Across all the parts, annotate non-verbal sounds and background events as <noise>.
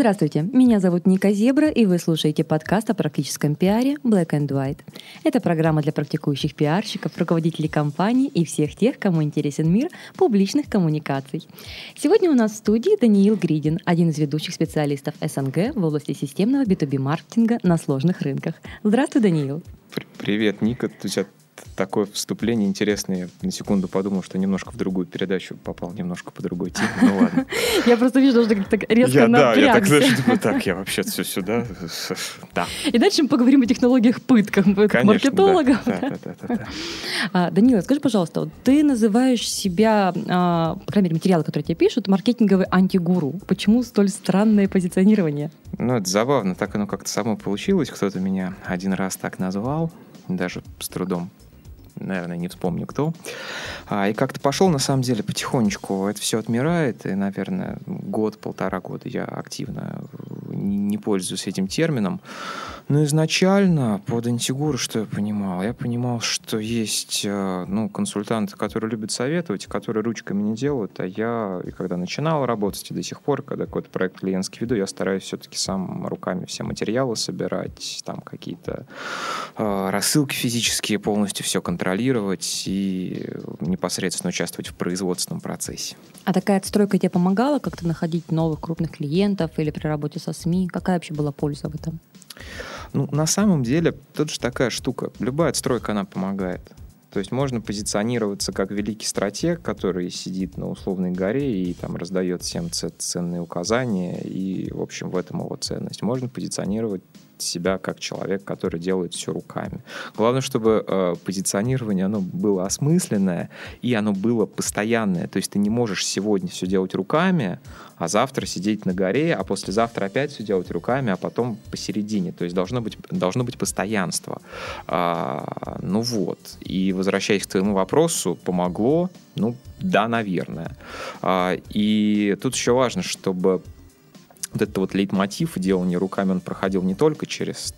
Здравствуйте, меня зовут Ника Зебра, и вы слушаете подкаст о практическом пиаре Black and White. Это программа для практикующих пиарщиков, руководителей компаний и всех тех, кому интересен мир публичных коммуникаций. Сегодня у нас в студии Даниил Гридин, один из ведущих специалистов СНГ в области системного B2B-маркетинга на сложных рынках. Здравствуй, Даниил. Привет, Ника. У тебя такое вступление интересное. Я на секунду подумал, что немножко в другую передачу попал, немножко по другой теме. Ну ладно. <laughs> Я просто вижу, что так резко я, Да, я так, знаешь, думаю, так, я <laughs> вообще все сюда. Да. И дальше мы поговорим о технологиях пытках маркетологов. Да, да, да, да, да. <laughs> Данила, скажи, пожалуйста, ты называешь себя, а, по крайней мере, материалы, которые тебе пишут, маркетинговый антигуру. Почему столь странное позиционирование? Ну, это забавно, так оно как-то само получилось. Кто-то меня один раз так назвал, даже с трудом наверное, не вспомню кто. А, и как-то пошел, на самом деле, потихонечку это все отмирает, и, наверное, год-полтора года я активно не, не пользуюсь этим термином. Но изначально под антигуру что я понимал? Я понимал, что есть э, ну, консультанты, которые любят советовать, которые ручками не делают, а я, и когда начинал работать, и до сих пор, когда какой-то проект клиентский веду, я стараюсь все-таки сам руками все материалы собирать, там какие-то э, рассылки физические, полностью все контролировать и непосредственно участвовать в производственном процессе. А такая отстройка тебе помогала как-то находить новых крупных клиентов или при работе со СМИ? Какая вообще была польза в этом? Ну, на самом деле, тут же такая штука. Любая отстройка, она помогает. То есть можно позиционироваться как великий стратег, который сидит на условной горе и там раздает всем ценные указания, и, в общем, в этом его ценность. Можно позиционировать себя как человек, который делает все руками. Главное, чтобы э, позиционирование оно было осмысленное и оно было постоянное. То есть ты не можешь сегодня все делать руками, а завтра сидеть на горе, а послезавтра опять все делать руками, а потом посередине. То есть должно быть, должно быть постоянство. А, ну вот. И возвращаясь к твоему вопросу, помогло? Ну, да, наверное. А, и тут еще важно, чтобы вот этот вот лейтмотив делания руками, он проходил не только через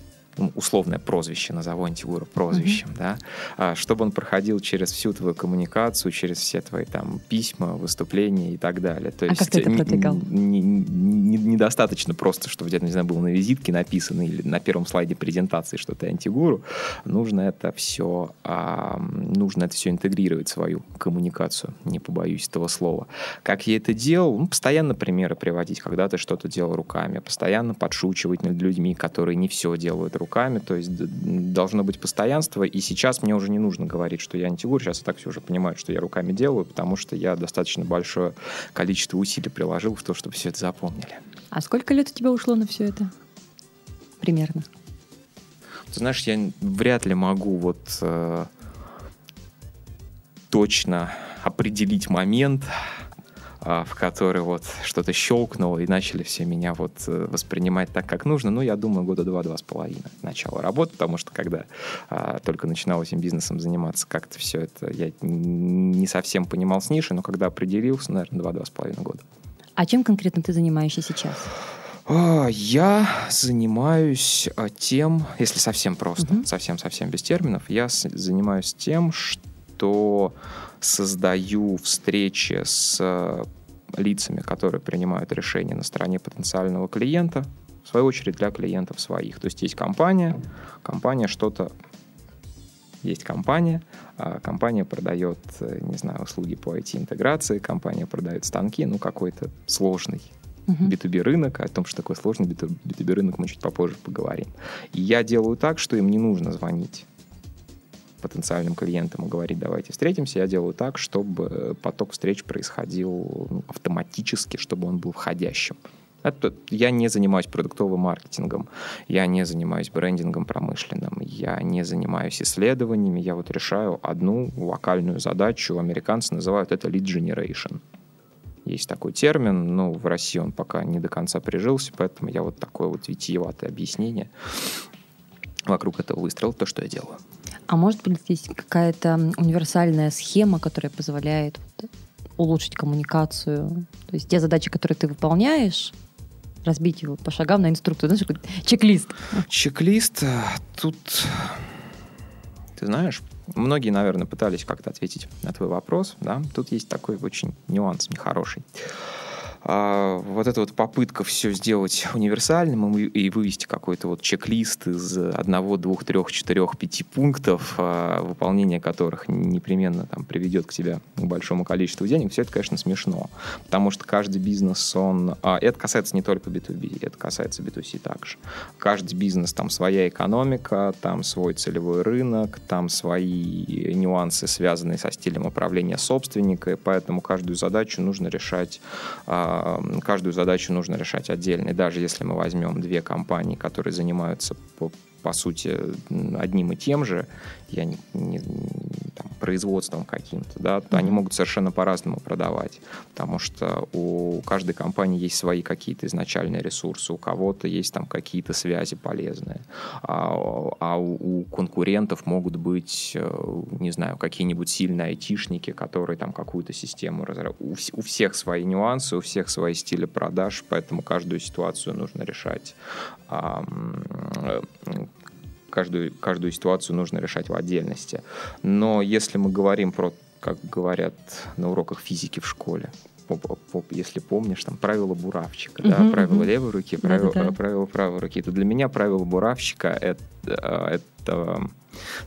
условное прозвище, назову антигуру прозвищем, mm-hmm. да, а, чтобы он проходил через всю твою коммуникацию, через все твои там письма, выступления и так далее. То а есть как ты это продвигал? Недостаточно просто, чтобы где-то, не знаю, было на визитке написано или на первом слайде презентации, что ты антигуру. Нужно это все, а, нужно это все интегрировать в свою коммуникацию, не побоюсь этого слова. Как я это делал? Ну, постоянно примеры приводить, когда ты что-то делал руками, постоянно подшучивать над людьми, которые не все делают руками, то есть должно быть постоянство, и сейчас мне уже не нужно говорить, что я антигур, сейчас я так все уже понимаю, что я руками делаю, потому что я достаточно большое количество усилий приложил в то, чтобы все это запомнили. А сколько лет у тебя ушло на все это? Примерно. Ты знаешь, я вряд ли могу вот э, точно определить момент, в который вот что-то щелкнуло, и начали все меня вот э, воспринимать так, как нужно. Ну, я думаю, года два-два с половиной начала работы, потому что когда а, только начинал этим бизнесом заниматься, как-то все это я не совсем понимал с нишей, но когда определился, наверное, два-два с половиной года. А чем конкретно ты занимаешься сейчас? А, я занимаюсь тем, если совсем просто, совсем-совсем без терминов, я занимаюсь тем, что создаю встречи с э, лицами, которые принимают решения на стороне потенциального клиента, в свою очередь для клиентов своих. То есть есть компания, компания что-то есть компания, а компания продает, э, не знаю, услуги по IT-интеграции, компания продает станки, ну, какой-то сложный uh-huh. B2B рынок, о том, что такое сложный B2B рынок, мы чуть попозже поговорим. И я делаю так, что им не нужно звонить потенциальным клиентам и говорить, давайте встретимся, я делаю так, чтобы поток встреч происходил ну, автоматически, чтобы он был входящим. Это, я не занимаюсь продуктовым маркетингом, я не занимаюсь брендингом промышленным, я не занимаюсь исследованиями, я вот решаю одну локальную задачу, американцы называют это lead generation. Есть такой термин, но в России он пока не до конца прижился, поэтому я вот такое вот витиеватое объяснение вокруг этого выстроил, то, что я делаю. А может быть здесь какая-то универсальная схема, которая позволяет улучшить коммуникацию? То есть те задачи, которые ты выполняешь, разбить его по шагам на инструкцию, знаешь, какой чек-лист. Чек-лист э, тут, ты знаешь, многие, наверное, пытались как-то ответить на твой вопрос, да, тут есть такой очень нюанс нехороший а, вот эта вот попытка все сделать универсальным и вывести какой-то вот чек-лист из одного, двух, трех, четырех, пяти пунктов, а, выполнение которых непременно там приведет к тебе большому количеству денег, все это, конечно, смешно. Потому что каждый бизнес, он... А, это касается не только B2B, это касается B2C также. Каждый бизнес, там своя экономика, там свой целевой рынок, там свои нюансы, связанные со стилем управления собственника, и поэтому каждую задачу нужно решать каждую задачу нужно решать отдельно. И даже если мы возьмем две компании, которые занимаются по, по сути одним и тем же, я не, не там, производством каким-то, да, то они могут совершенно по-разному продавать, потому что у каждой компании есть свои какие-то изначальные ресурсы, у кого-то есть там какие-то связи полезные, а, а у, у конкурентов могут быть, э, не знаю, какие-нибудь сильные айтишники, которые там какую-то систему разрабатывают. У, у всех свои нюансы, у всех свои стили продаж, поэтому каждую ситуацию нужно решать а, каждую, каждую ситуацию нужно решать в отдельности. Но если мы говорим про, как говорят на уроках физики в школе, если помнишь, там правило буравчика, uh-huh, да, правило uh-huh. левой руки, правило, да, да, да. правило правой руки, то для меня правило буравчика это, это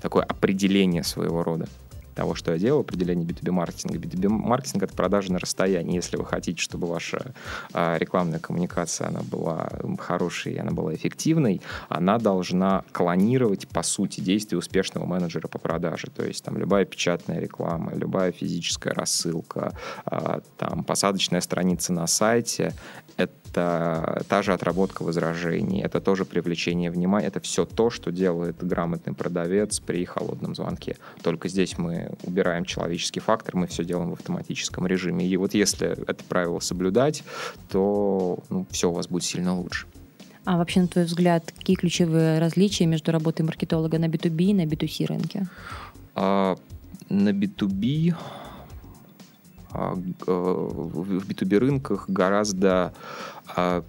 такое определение своего рода того, что я делаю, определение B2B маркетинга. B2B маркетинг — это продажи на расстоянии. Если вы хотите, чтобы ваша а, рекламная коммуникация она была хорошей, она была эффективной, она должна клонировать, по сути, действия успешного менеджера по продаже. То есть там любая печатная реклама, любая физическая рассылка, а, там посадочная страница на сайте — это это та же отработка возражений, это тоже привлечение внимания, это все то, что делает грамотный продавец при холодном звонке. Только здесь мы убираем человеческий фактор, мы все делаем в автоматическом режиме. И вот если это правило соблюдать, то ну, все у вас будет сильно лучше. А вообще, на твой взгляд, какие ключевые различия между работой маркетолога на B2B и на B2C рынке? А, на B2B а, в B2B рынках гораздо а,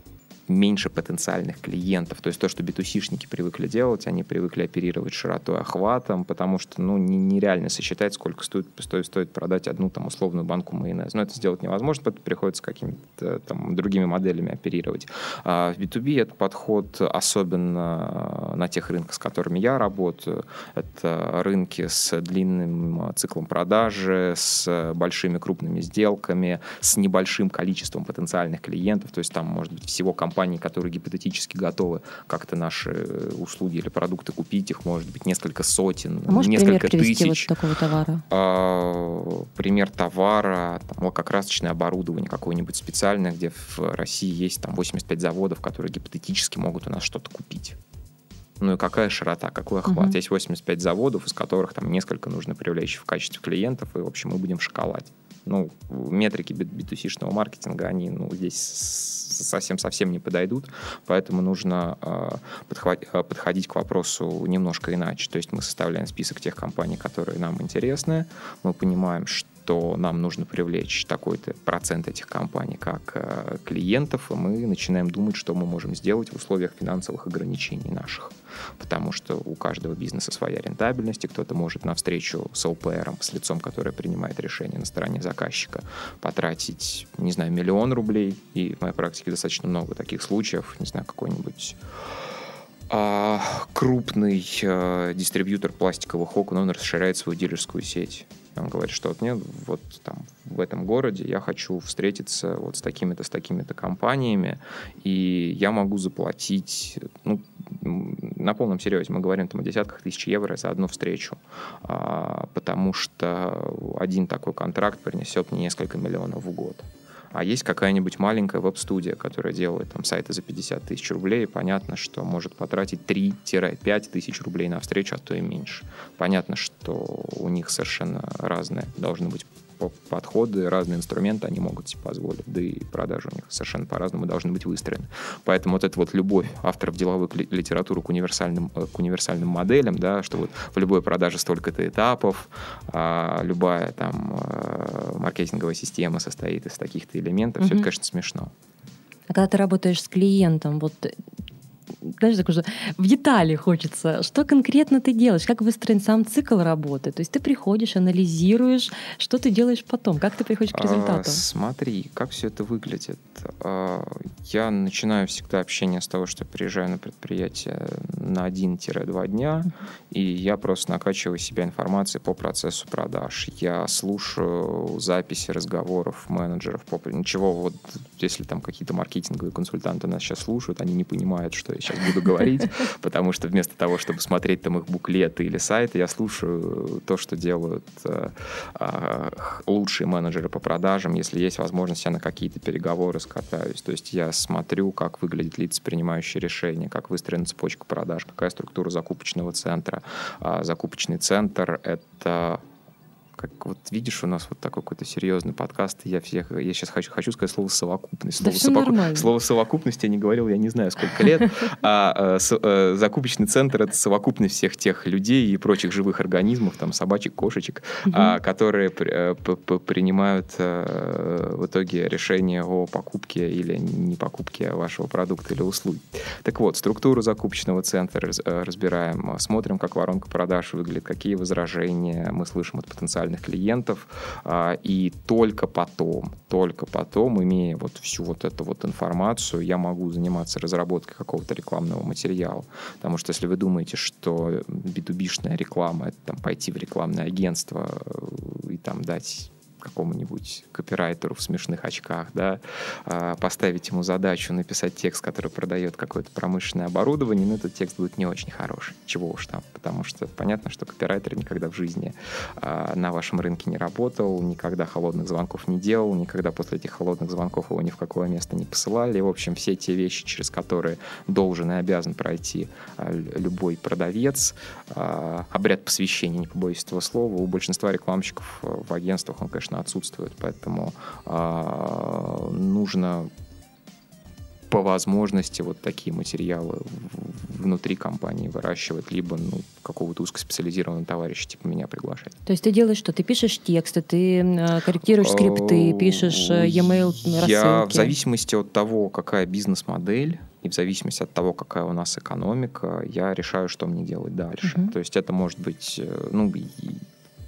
меньше потенциальных клиентов. То есть то, что B2C-шники привыкли делать, они привыкли оперировать широтой охватом, потому что ну, нереально сосчитать, сколько стоит, стоит, стоит продать одну там, условную банку майонеза. Но это сделать невозможно, поэтому приходится какими-то там, другими моделями оперировать. А в B2B это подход особенно на тех рынках, с которыми я работаю. Это рынки с длинным циклом продажи, с большими крупными сделками, с небольшим количеством потенциальных клиентов. То есть там может быть всего компания компаний, которые гипотетически готовы как-то наши э, услуги или продукты купить, их может быть несколько сотен, а несколько пример тысяч. Вот такого товара? А, пример товара, там, лакокрасочное оборудование какое-нибудь специальное, где в России есть там 85 заводов, которые гипотетически могут у нас что-то купить. Ну и какая широта, какой охват. Uh-huh. Есть 85 заводов, из которых там несколько нужно привлечь в качестве клиентов, и, в общем, мы будем шоколать. Ну, метрики B2C-шного маркетинга, они ну, здесь совсем-совсем не подойдут, поэтому нужно э, подходить к вопросу немножко иначе. То есть мы составляем список тех компаний, которые нам интересны, мы понимаем, что что нам нужно привлечь такой-то процент этих компаний как э, клиентов, и мы начинаем думать, что мы можем сделать в условиях финансовых ограничений наших. Потому что у каждого бизнеса своя рентабельность, и кто-то может навстречу с ЛПР, с лицом, которое принимает решение на стороне заказчика, потратить, не знаю, миллион рублей, и в моей практике достаточно много таких случаев, не знаю, какой-нибудь а крупный э, дистрибьютор пластиковых окон, он расширяет свою дилерскую сеть. Он говорит, что вот нет, вот там в этом городе я хочу встретиться вот с такими-то, с такими-то компаниями, и я могу заплатить, ну, на полном серьезе, мы говорим там о десятках тысяч евро за одну встречу, а, потому что один такой контракт принесет мне несколько миллионов в год. А есть какая-нибудь маленькая веб-студия, которая делает там сайты за 50 тысяч рублей, и понятно, что может потратить 3-5 тысяч рублей на встречу, а то и меньше. Понятно, что у них совершенно разные должны быть подходы, разные инструменты они могут себе позволить, да и продажи у них совершенно по-разному должны быть выстроены. Поэтому вот эта вот любовь авторов деловой литературы к универсальным, э, к универсальным моделям, да, что вот в любой продаже столько-то этапов, а любая там э, маркетинговая система состоит из таких-то элементов, mm-hmm. все это, конечно, смешно. А когда ты работаешь с клиентом, вот знаешь, так уже в детали хочется. Что конкретно ты делаешь? Как выстроен сам цикл работы? То есть ты приходишь, анализируешь, что ты делаешь потом? Как ты приходишь к результату? А, смотри, как все это выглядит. А, я начинаю всегда общение с того, что приезжаю на предприятие на 1-2 дня, и я просто накачиваю себя информацией по процессу продаж. Я слушаю записи разговоров менеджеров по ничего вот если там какие-то маркетинговые консультанты нас сейчас слушают, они не понимают, что я сейчас буду говорить, <laughs> потому что вместо того, чтобы смотреть там их буклеты или сайты, я слушаю то, что делают э, э, лучшие менеджеры по продажам. Если есть возможность, я на какие-то переговоры скатаюсь. То есть я смотрю, как выглядит лица, принимающие решения, как выстроена цепочка продаж, какая структура закупочного центра. А закупочный центр — это как вот видишь, у нас вот такой какой-то серьезный подкаст, я всех, я сейчас хочу, хочу сказать слово совокупность. Слово, да совоку... слово совокупность я не говорил, я не знаю, сколько лет, <laughs> а, а, а закупочный центр это совокупность всех тех людей и прочих живых организмов, там собачек, кошечек, а, которые при, принимают в итоге решение о покупке или не покупке вашего продукта или услуги. Так вот, структуру закупочного центра разбираем, смотрим, как воронка продаж выглядит, какие возражения мы слышим от потенциальных потенциальных клиентов, а, и только потом, только потом, имея вот всю вот эту вот информацию, я могу заниматься разработкой какого-то рекламного материала. Потому что если вы думаете, что b реклама — это там, пойти в рекламное агентство э, и там дать какому-нибудь копирайтеру в смешных очках, да, а, поставить ему задачу написать текст, который продает какое-то промышленное оборудование, но этот текст будет не очень хороший. Чего уж там, потому что понятно, что копирайтер никогда в жизни а, на вашем рынке не работал, никогда холодных звонков не делал, никогда после этих холодных звонков его ни в какое место не посылали. В общем, все те вещи, через которые должен и обязан пройти а, любой продавец, обряд посвящения, не побоюсь этого слова, у большинства рекламщиков в агентствах он, конечно, отсутствует, поэтому э, нужно по возможности вот такие материалы внутри компании выращивать, либо ну, какого-то узкоспециализированного товарища типа меня приглашать. То есть ты делаешь что? Ты пишешь тексты, ты корректируешь скрипты, пишешь э, e-mail рассылки? Я в зависимости от того, какая бизнес-модель, и в зависимости от того, какая у нас экономика, я решаю, что мне делать дальше. Uh-huh. То есть это может быть, э, ну,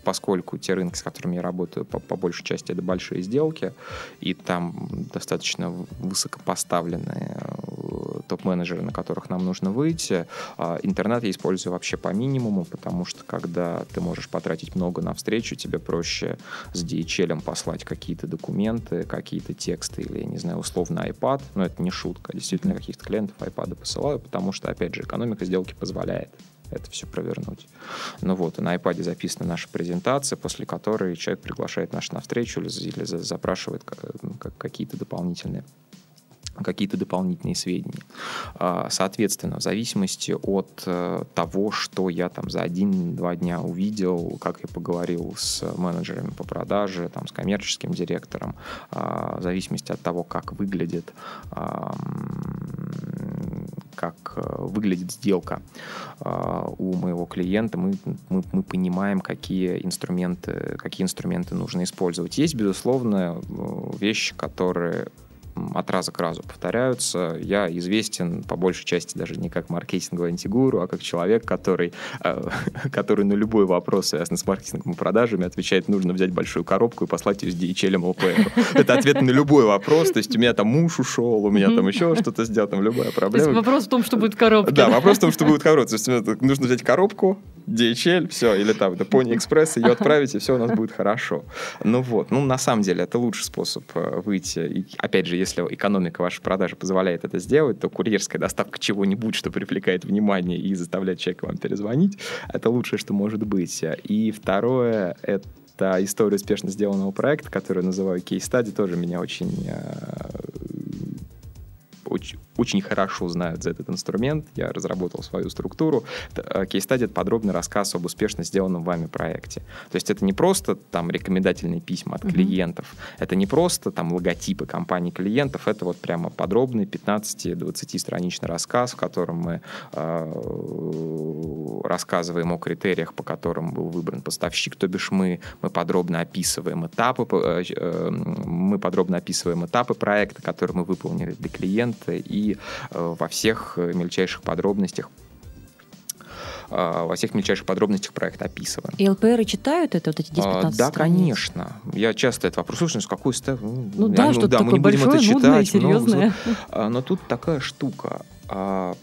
поскольку те рынки, с которыми я работаю, по, по большей части это большие сделки, и там достаточно высокопоставленные э, топ-менеджеры, на которых нам нужно выйти. А интернет я использую вообще по минимуму, потому что когда ты можешь потратить много на встречу, тебе проще с DHL послать какие-то документы, какие-то тексты или, не знаю, условно iPad, но это не шутка, действительно каких-то клиентов iPad посылаю, потому что, опять же, экономика сделки позволяет это все провернуть. Ну вот, и на iPad записана наша презентация, после которой человек приглашает нас на встречу или, или запрашивает какие-то дополнительные какие-то дополнительные сведения. А, соответственно, в зависимости от э, того, что я там за один-два дня увидел, как я поговорил с менеджерами по продаже, там, с коммерческим директором, а, в зависимости от того, как выглядит как э, выглядит сделка а, у моего клиента, мы, мы, мы понимаем, какие инструменты, какие инструменты нужно использовать. Есть, безусловно, э, вещи, которые от раза к разу повторяются. Я известен по большей части даже не как маркетинговый антигуру, а как человек, который, э, <laughs> который на любой вопрос, связанный с маркетингом и продажами, отвечает, нужно взять большую коробку и послать ее с DHL ЛПР. Это ответ на любой вопрос. То есть у меня там муж ушел, у меня там еще что-то сделал, там любая проблема. То есть вопрос в том, что будет коробка. Да, вопрос в том, что будет коробка. То есть нужно взять коробку, DHL, все, или там да, Pony Express, ее отправить, и все у нас будет хорошо. Ну вот, ну на самом деле это лучший способ э, выйти. И, опять же, если экономика вашей продажи позволяет это сделать, то курьерская доставка чего-нибудь, что привлекает внимание и заставляет человека вам перезвонить, это лучшее, что может быть. И второе, это история успешно сделанного проекта, который я называю кейс стади, тоже меня очень, э, очень, очень хорошо знают за этот инструмент. Я разработал свою структуру. Кейс-стадия — это подробный рассказ об успешно сделанном вами проекте. То есть это не просто там рекомендательные письма от mm-hmm. клиентов, это не просто там логотипы компаний клиентов, это вот прямо подробный 15-20 страничный рассказ, в котором мы э, рассказываем о критериях, по которым был выбран поставщик, то бишь мы, мы подробно описываем этапы, э, э, мы подробно описываем этапы проекта, которые мы выполнили для клиента, и э, во всех мельчайших подробностях во всех мельчайших подробностях проекта описываем. И ЛПРы читают это, вот эти 10-15 а, Да, конечно. Я часто этот вопрос слушаю, с какой став... Ну, ну да, что да, мы не будем это читать. серьезное. Но, но тут такая штука. А,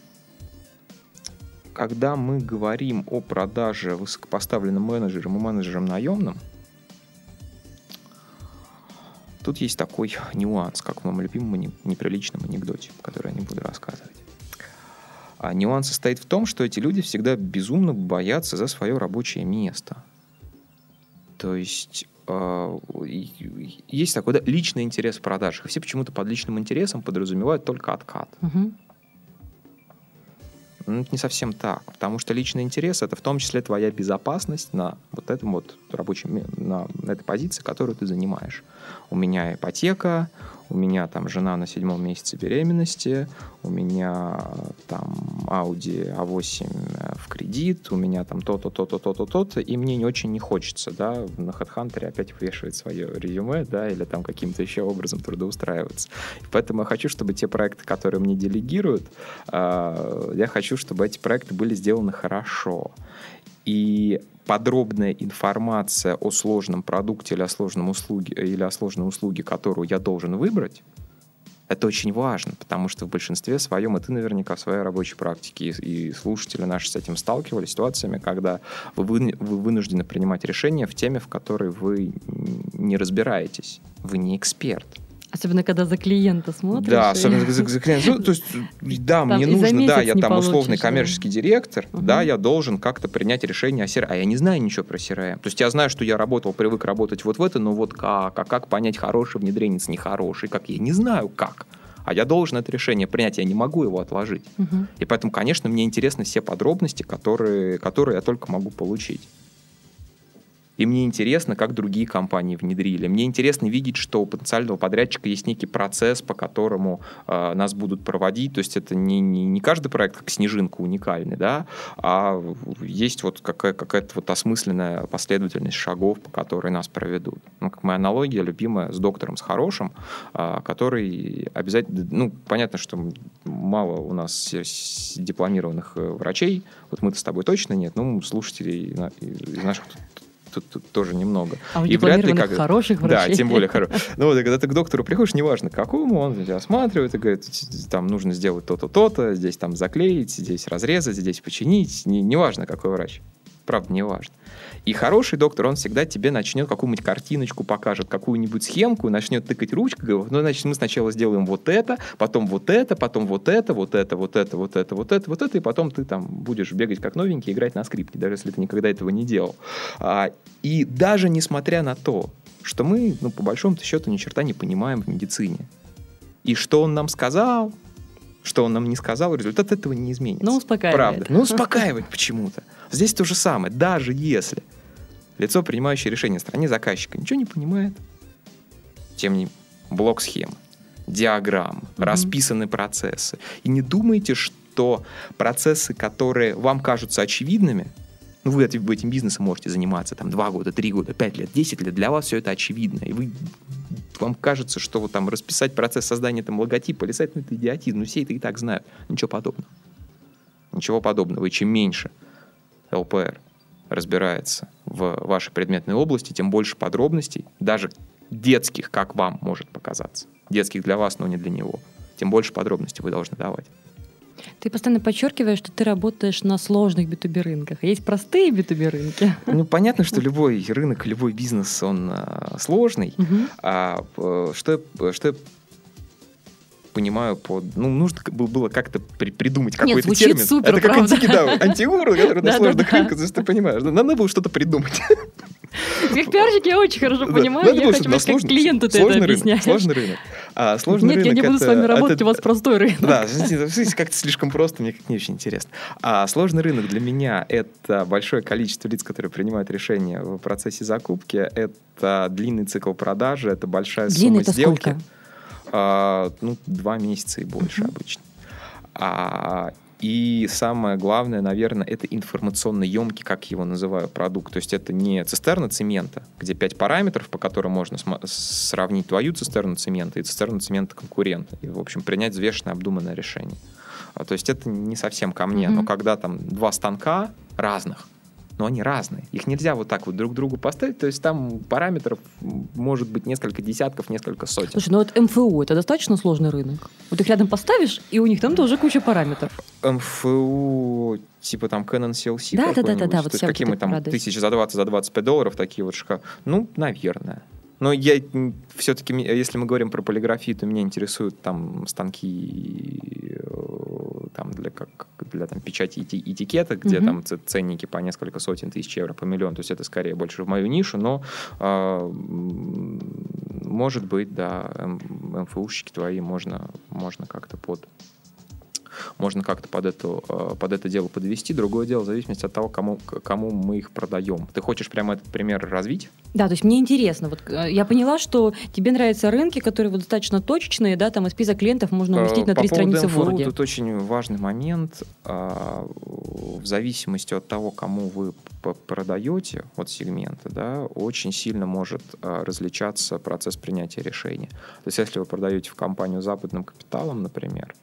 когда мы говорим о продаже высокопоставленным менеджерам и менеджерам наемным, тут есть такой нюанс, как в моем любимом неприличном анекдоте, который я не буду рассказывать. А нюанс состоит в том, что эти люди всегда безумно боятся за свое рабочее место. То есть э, есть такой да, личный интерес в продажах. Все почему-то под личным интересом подразумевают только откат. Угу. Ну, это не совсем так, потому что личный интерес это в том числе твоя безопасность на вот этом вот рабочем, на этой позиции, которую ты занимаешь. У меня ипотека, у меня там жена на седьмом месяце беременности, у меня там Audi A8 э, в кредит, у меня там то-то, то-то, то-то, то-то, и мне не очень не хочется, да, на HeadHunter опять вешать свое резюме, да, или там каким-то еще образом трудоустраиваться. И поэтому я хочу, чтобы те проекты, которые мне делегируют, э, я хочу, чтобы эти проекты были сделаны хорошо. И подробная информация о сложном продукте или о сложном услуге, или о сложной услуге, которую я должен выбрать, это очень важно, потому что в большинстве своем, и ты наверняка в своей рабочей практике, и, слушатели наши с этим сталкивались, ситуациями, когда вы, вы вынуждены принимать решения в теме, в которой вы не разбираетесь, вы не эксперт. Особенно, когда за клиента смотришь. Да, и... особенно за, за клиента. Ну, то есть, да, там мне нужно, да, я там условный коммерческий да. директор, угу. да, я должен как-то принять решение о CRM. А я не знаю ничего про CRM. То есть я знаю, что я работал, привык работать вот в это, но вот как, а как понять, хороший внедрение, нехороший, как я не знаю как. А я должен это решение принять, я не могу его отложить. Угу. И поэтому, конечно, мне интересны все подробности, которые, которые я только могу получить. И мне интересно, как другие компании внедрили. Мне интересно видеть, что у потенциального подрядчика есть некий процесс, по которому э, нас будут проводить. То есть это не, не, не каждый проект как снежинка уникальный, да, а есть вот какая, какая-то вот осмысленная последовательность шагов, по которой нас проведут. Ну, как моя аналогия любимая с доктором, с хорошим, э, который обязательно... Ну, понятно, что мало у нас дипломированных э, врачей, вот мы-то с тобой точно нет, но слушателей из наших тут, тут тоже немного. А у и вряд ли как... хороших врачей. Да, тем более хороших. <laughs> Ну вот, когда ты к доктору приходишь, неважно какому, он тебя осматривает и говорит, там нужно сделать то-то, то-то, здесь там заклеить, здесь разрезать, здесь починить, не, неважно какой врач. Правда, неважно. И хороший доктор, он всегда тебе начнет какую-нибудь картиночку покажет, какую-нибудь схемку, начнет тыкать ручкой, говорит, ну, значит, мы сначала сделаем вот это, потом вот это, потом вот это, вот это, вот это, вот это, вот это, вот это, и потом ты там будешь бегать как новенький, играть на скрипке, даже если ты никогда этого не делал. А, и даже несмотря на то, что мы, ну, по большому счету, ни черта не понимаем в медицине. И что он нам сказал, что он нам не сказал, результат этого не изменится. Ну, успокаивает. Правда. Ну, успокаивает почему-то. Здесь то же самое. Даже если лицо, принимающее решение в стране заказчика, ничего не понимает, тем не блок схем, диаграмм, mm-hmm. расписаны процессы. И не думайте, что процессы, которые вам кажутся очевидными, ну, вы этим бизнесом можете заниматься там 2 года, 3 года, 5 лет, 10 лет, для вас все это очевидно. И вы, вам кажется, что вот там расписать процесс создания там логотипа или сайта, ну, это идиотизм, ну, все это и так знают. Ничего подобного. Ничего подобного. И чем меньше ЛПР разбирается в вашей предметной области, тем больше подробностей, даже детских, как вам может показаться. Детских для вас, но не для него. Тем больше подробностей вы должны давать. Ты постоянно подчеркиваешь, что ты работаешь на сложных B2B рынках. Есть простые B2B рынки. Ну, понятно, что любой рынок, любой бизнес, он а, сложный. Угу. А что, что я понимаю под... Ну, нужно было как-то при, придумать какой-то термин. супер, Это как правда. антики, да, <laughs> антиура, который на сложных рынках, ты понимаешь. Надо было что-то придумать. Как пиарщик я очень хорошо понимаю, я хочу понять, как клиенту ты это объясняешь. Сложный рынок. А, сложный Нет, я не буду с вами работать, это- у вас простой рынок. Да, как-то слишком просто, мне как не очень интересно. А сложный рынок для меня — это большое количество лиц, которые принимают решения в процессе закупки, это длинный цикл продажи, это большая Длинный сумма это сделки. сколько? А, ну, два месяца и больше обычно. А, и самое главное, наверное, это информационно емкий, как его называю, продукт. То есть это не цистерна цемента, где пять параметров, по которым можно сравнить твою цистерну цемента и цистерну цемента конкурента. И, в общем, принять взвешенное, обдуманное решение. А, То есть это не совсем ко мне, Мгм. но когда там два станка разных, но они разные. Их нельзя вот так вот друг другу поставить. То есть там параметров может быть несколько десятков, несколько сотен. Слушай, ну вот МФУ это достаточно сложный рынок. Вот их рядом поставишь, и у них там тоже куча параметров. МФУ, типа там Canon CLC Да, да, да, да, да, вот То есть какие мы там радость. тысячи за 20, за 25 долларов такие вот шкафы. Ну, наверное. Но я все-таки, если мы говорим про полиграфию, то меня интересуют там станки э, там для как для там печати эти- этикеток, где Мгм. там ценники по несколько сотен тысяч евро по миллион. То есть это скорее больше в мою нишу, но а, м, может быть, да, МФУшечки твои можно можно как-то под можно как-то под, эту, э, под это дело подвести. Другое дело в зависимости от того, кому, кому мы их продаем. Ты хочешь прямо этот пример развить? Да, то есть мне интересно. Вот э, я поняла, что тебе нравятся рынки, которые вот достаточно точечные, да, там и список клиентов можно уместить Э, на три страницы в МФУ Word. Тут очень важный момент. А, В зависимости от того, кому вы продаете вот сегменты, да, очень сильно может а, различаться процесс принятия решения. То есть если вы продаете в компанию западным капиталом, например,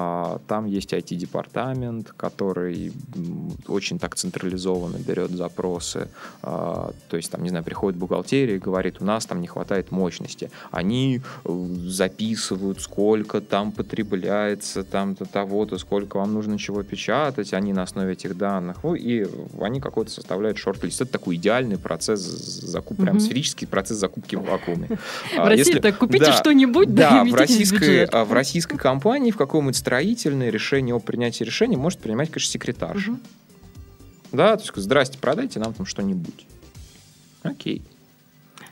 uh, Там есть IT-департамент, который очень так централизованно берет запросы. А, То есть, там, не знаю, приходит бухгалтерия и говорит, у нас там не хватает мощности. Они э, записывают, сколько там потребляется, там-то того-то, сколько вам нужно чего печатать, они на основе этих данных, ну, и они какой-то составляют шорт-лист. Это такой идеальный процесс закупки, прям сферический процесс закупки в вакууме. <laughs> В А, России так купите что-нибудь, да, в российской, а, в российской компании в каком-нибудь строительное решение о принятии решения может принимать, конечно, секретарша. Мгм. Да, то есть, здрасте, продайте нам там что-нибудь. Окей.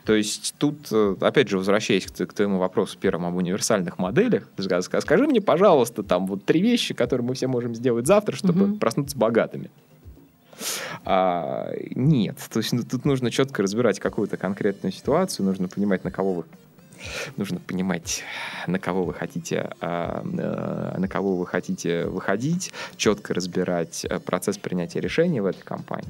То есть тут, э, опять же, возвращаясь к, к твоему вопросу первым об универсальных моделях, ска- ска- скажи мне, пожалуйста, там вот три вещи, которые мы все можем сделать завтра, чтобы Мгм. проснуться богатыми. А, нет, то есть ну, тут нужно четко разбирать какую-то конкретную ситуацию, нужно понимать, на кого вы нужно понимать, на кого вы хотите, а, э, на кого вы хотите выходить, четко разбирать э, процесс принятия решений в этой компании.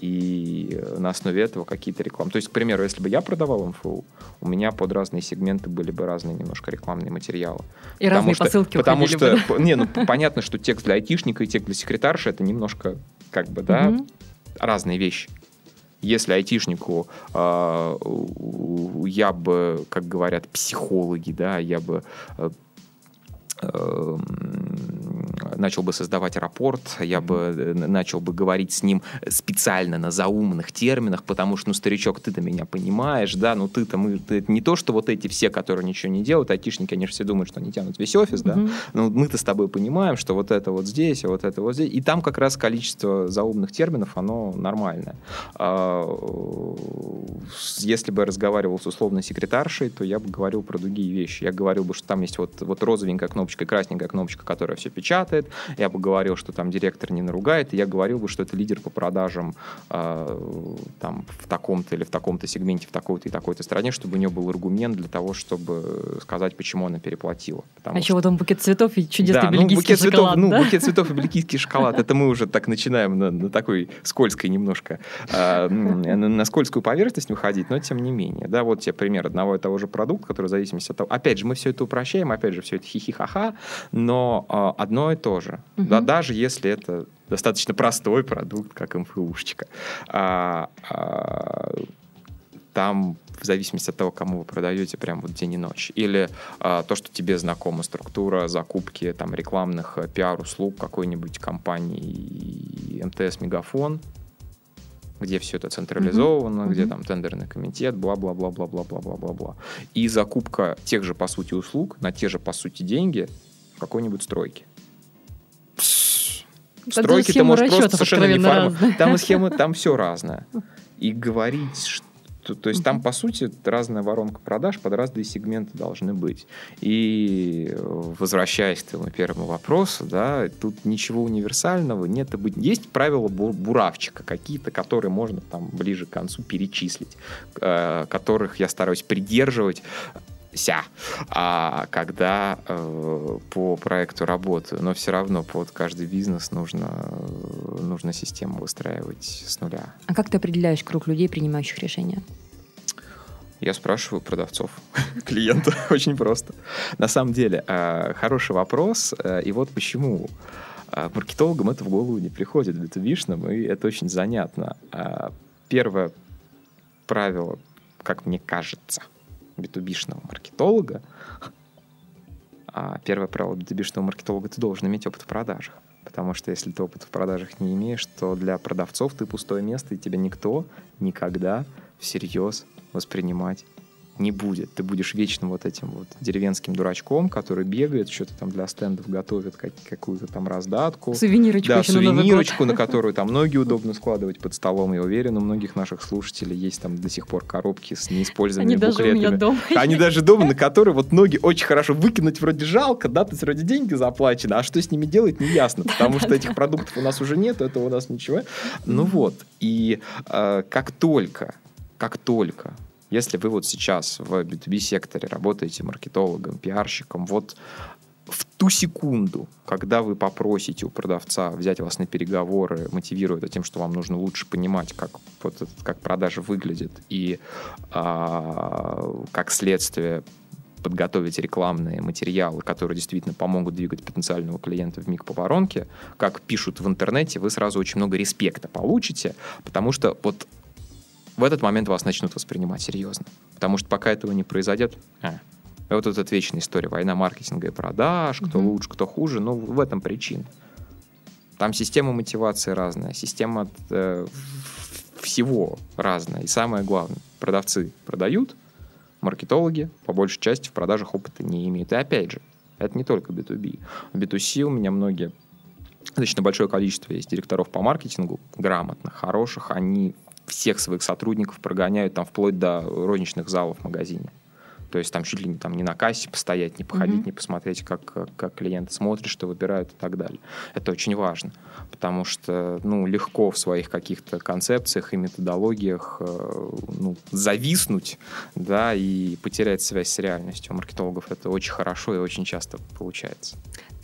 И э, на основе этого какие-то рекламы. То есть, к примеру, если бы я продавал МФУ, у меня под разные сегменты были бы разные немножко рекламные материалы. И Потому разные что- посылки Потому что, бы, да? не, ну понятно, что текст для айтишника и текст для секретарши это немножко, как бы, да, разные вещи. Если айтишнику а, я бы, как говорят психологи, да, я бы э, начал бы создавать рапорт, я бы э, начал бы говорить с ним специально на заумных терминах, потому что, ну, старичок, ты-то меня понимаешь, да, ну, ты-то, мы, ты не то, что вот эти все, которые ничего не делают, айтишники, они же все думают, что они тянут весь офис, да, Мгм. ну, мы-то с тобой понимаем, что вот это вот здесь, а вот это вот здесь. И там как раз количество заумных терминов, оно нормальное. А, Если бы я разговаривал с условной секретаршей, то я бы говорил про другие вещи. Я говорил бы, что там есть вот, вот розовенькая кнопочка и красненькая кнопочка, которая все печатает. Я бы говорил, что там директор не наругает. И я говорил бы, что это лидер по продажам а, там в таком-то или в таком-то сегменте, в такой-то и такой-то стране, чтобы у нее был аргумент для того, чтобы сказать, почему она переплатила. А еще вот там букет цветов и чудесный да, ну, бельгийский букет шоколад, цветов, ну, да? букет цветов и бельгийский шоколад. Это мы уже так начинаем на, на такой скользкой немножко, м, на, на скользкую поверхность выходить, но тем не менее. Да, вот тебе пример одного и того же продукта, который в зависимости от того... Опять же, мы все это упрощаем, опять же, все это хихи-ха-ха, но а, одно и то же. Мгм. Да, даже если это достаточно простой продукт, как МФУшечка. А, а, там в зависимости от того, кому вы продаете, прям вот день и ночь. Или а, то, что тебе знакома структура закупки там рекламных э, пиар-услуг какой-нибудь компании МТС Мегафон, где все это централизовано, Мгм. где там тендерный комитет, бла-бла-бла-бла-бла-бла-бла-бла-бла. И закупка тех же, по сути, услуг на те же, по сути, деньги в какой-нибудь стройке. Стройки ты можешь просто совершенно не фарма. разная. Там и схемы, <laughs> там все разное. и говорить, что то, то есть там, по сути, разная воронка продаж под разные сегменты должны быть. И возвращаясь к твоему первому вопросу, да, тут ничего универсального нет. Есть правила буравчика какие-то, которые можно там ближе к концу перечислить, э, которых я стараюсь придерживать ся, а когда э, по проекту работаю, но все равно под каждый бизнес нужно, нужно систему выстраивать с нуля. А как ты определяешь круг людей, принимающих решения? Я спрашиваю продавцов, <laughs> клиента, <laughs> очень просто. На самом деле, э, хороший вопрос, э, и вот почему. Э, маркетологам это в голову не приходит, b и это очень занятно. Первое правило, как мне кажется, b маркетолога, первое правило b маркетолога, ты должен иметь опыт в продажах. Потому что если ты опыт в продажах не имеешь, то для продавцов ты пустое место, и тебя никто никогда всерьез воспринимать не будет. Ты будешь вечно вот этим вот деревенским дурачком, который бегает, что-то там для стендов готовит, как, какую-то там раздатку. Сувенирочку Да, сувенирочку, на, на которую там ноги удобно складывать под столом. Я уверен, у многих наших слушателей есть там до сих пор коробки с неиспользованными Они буклетами. даже у меня дома Они даже дома, на которые вот ноги очень хорошо выкинуть вроде жалко, да, то есть вроде деньги заплачены, а что с ними делать, не ясно, потому что этих продуктов у нас уже нет, этого у нас ничего. Ну вот, и э, как только, как только если вы вот сейчас в B2B секторе работаете маркетологом, пиарщиком, вот в ту секунду, когда вы попросите у продавца взять вас на переговоры, мотивируя это тем, что вам нужно лучше понимать, как, вот этот, как продажа выглядит, и а, как следствие подготовить рекламные материалы, которые действительно помогут двигать потенциального клиента в миг по воронке, как пишут в интернете, вы сразу очень много респекта получите, потому что вот в этот момент вас начнут воспринимать серьезно. Потому что пока этого не произойдет, а, вот эта вечная история, война маркетинга и продаж, кто угу. лучше, кто хуже, ну, в этом причина. Там система мотивации разная, система э, всего разная. И самое главное, продавцы продают, маркетологи по большей части в продажах опыта не имеют. И опять же, это не только B2B. В B2C у меня многие достаточно большое количество есть директоров по маркетингу, грамотных, хороших, они всех своих сотрудников прогоняют там вплоть до розничных залов в магазине. То есть там чуть ли не, там, не на кассе постоять, не походить, mm-hmm. не посмотреть, как, как, клиенты смотрят, что выбирают и так далее. Это очень важно, потому что ну, легко в своих каких-то концепциях и методологиях э, ну, зависнуть да, и потерять связь с реальностью. У маркетологов это очень хорошо и очень часто получается.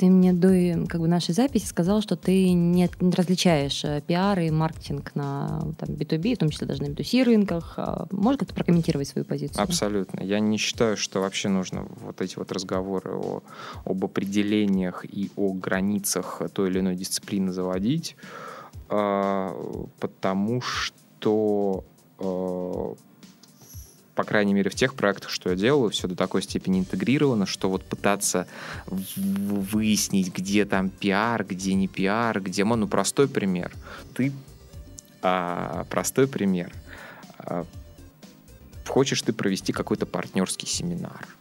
Ты мне до как бы, нашей записи сказал, что ты не, различаешь э, пиар и маркетинг на там, B2B, в том числе даже на B2C рынках. А можешь как-то прокомментировать свою позицию? Абсолютно. Я не считаю, что вообще нужно вот эти вот разговоры о, об определениях и о границах той или иной дисциплины заводить, а, потому что а, по крайней мере, в тех проектах, что я делаю, все до такой степени интегрировано, что вот пытаться выяснить, где там пиар, где не пиар, где... Ну, простой пример. Ты... А, простой пример. А, хочешь ты провести какой-то партнерский семинар –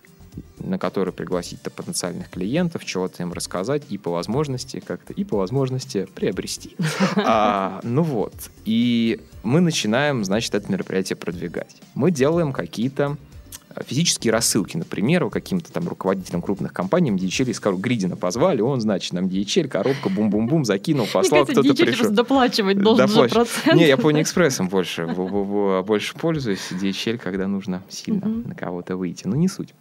на который пригласить-то потенциальных клиентов, чего-то им рассказать и по возможности как-то, и по возможности приобрести. <laughs> А, ну вот. И мы начинаем, значит, это мероприятие продвигать. Мы делаем какие-то физические рассылки, например, каким-то там руководителям крупных компаний DHL из Гридина позвали, он, значит, нам DHL, коробка, бум-бум-бум, закинул, <laughs> послал, кто-то пришел. доплачивать должен Доплач... процент. Не, я по <laughs> экспрессом больше, больше пользуюсь, DHL, когда нужно сильно на кого-то выйти. Ну, не суть.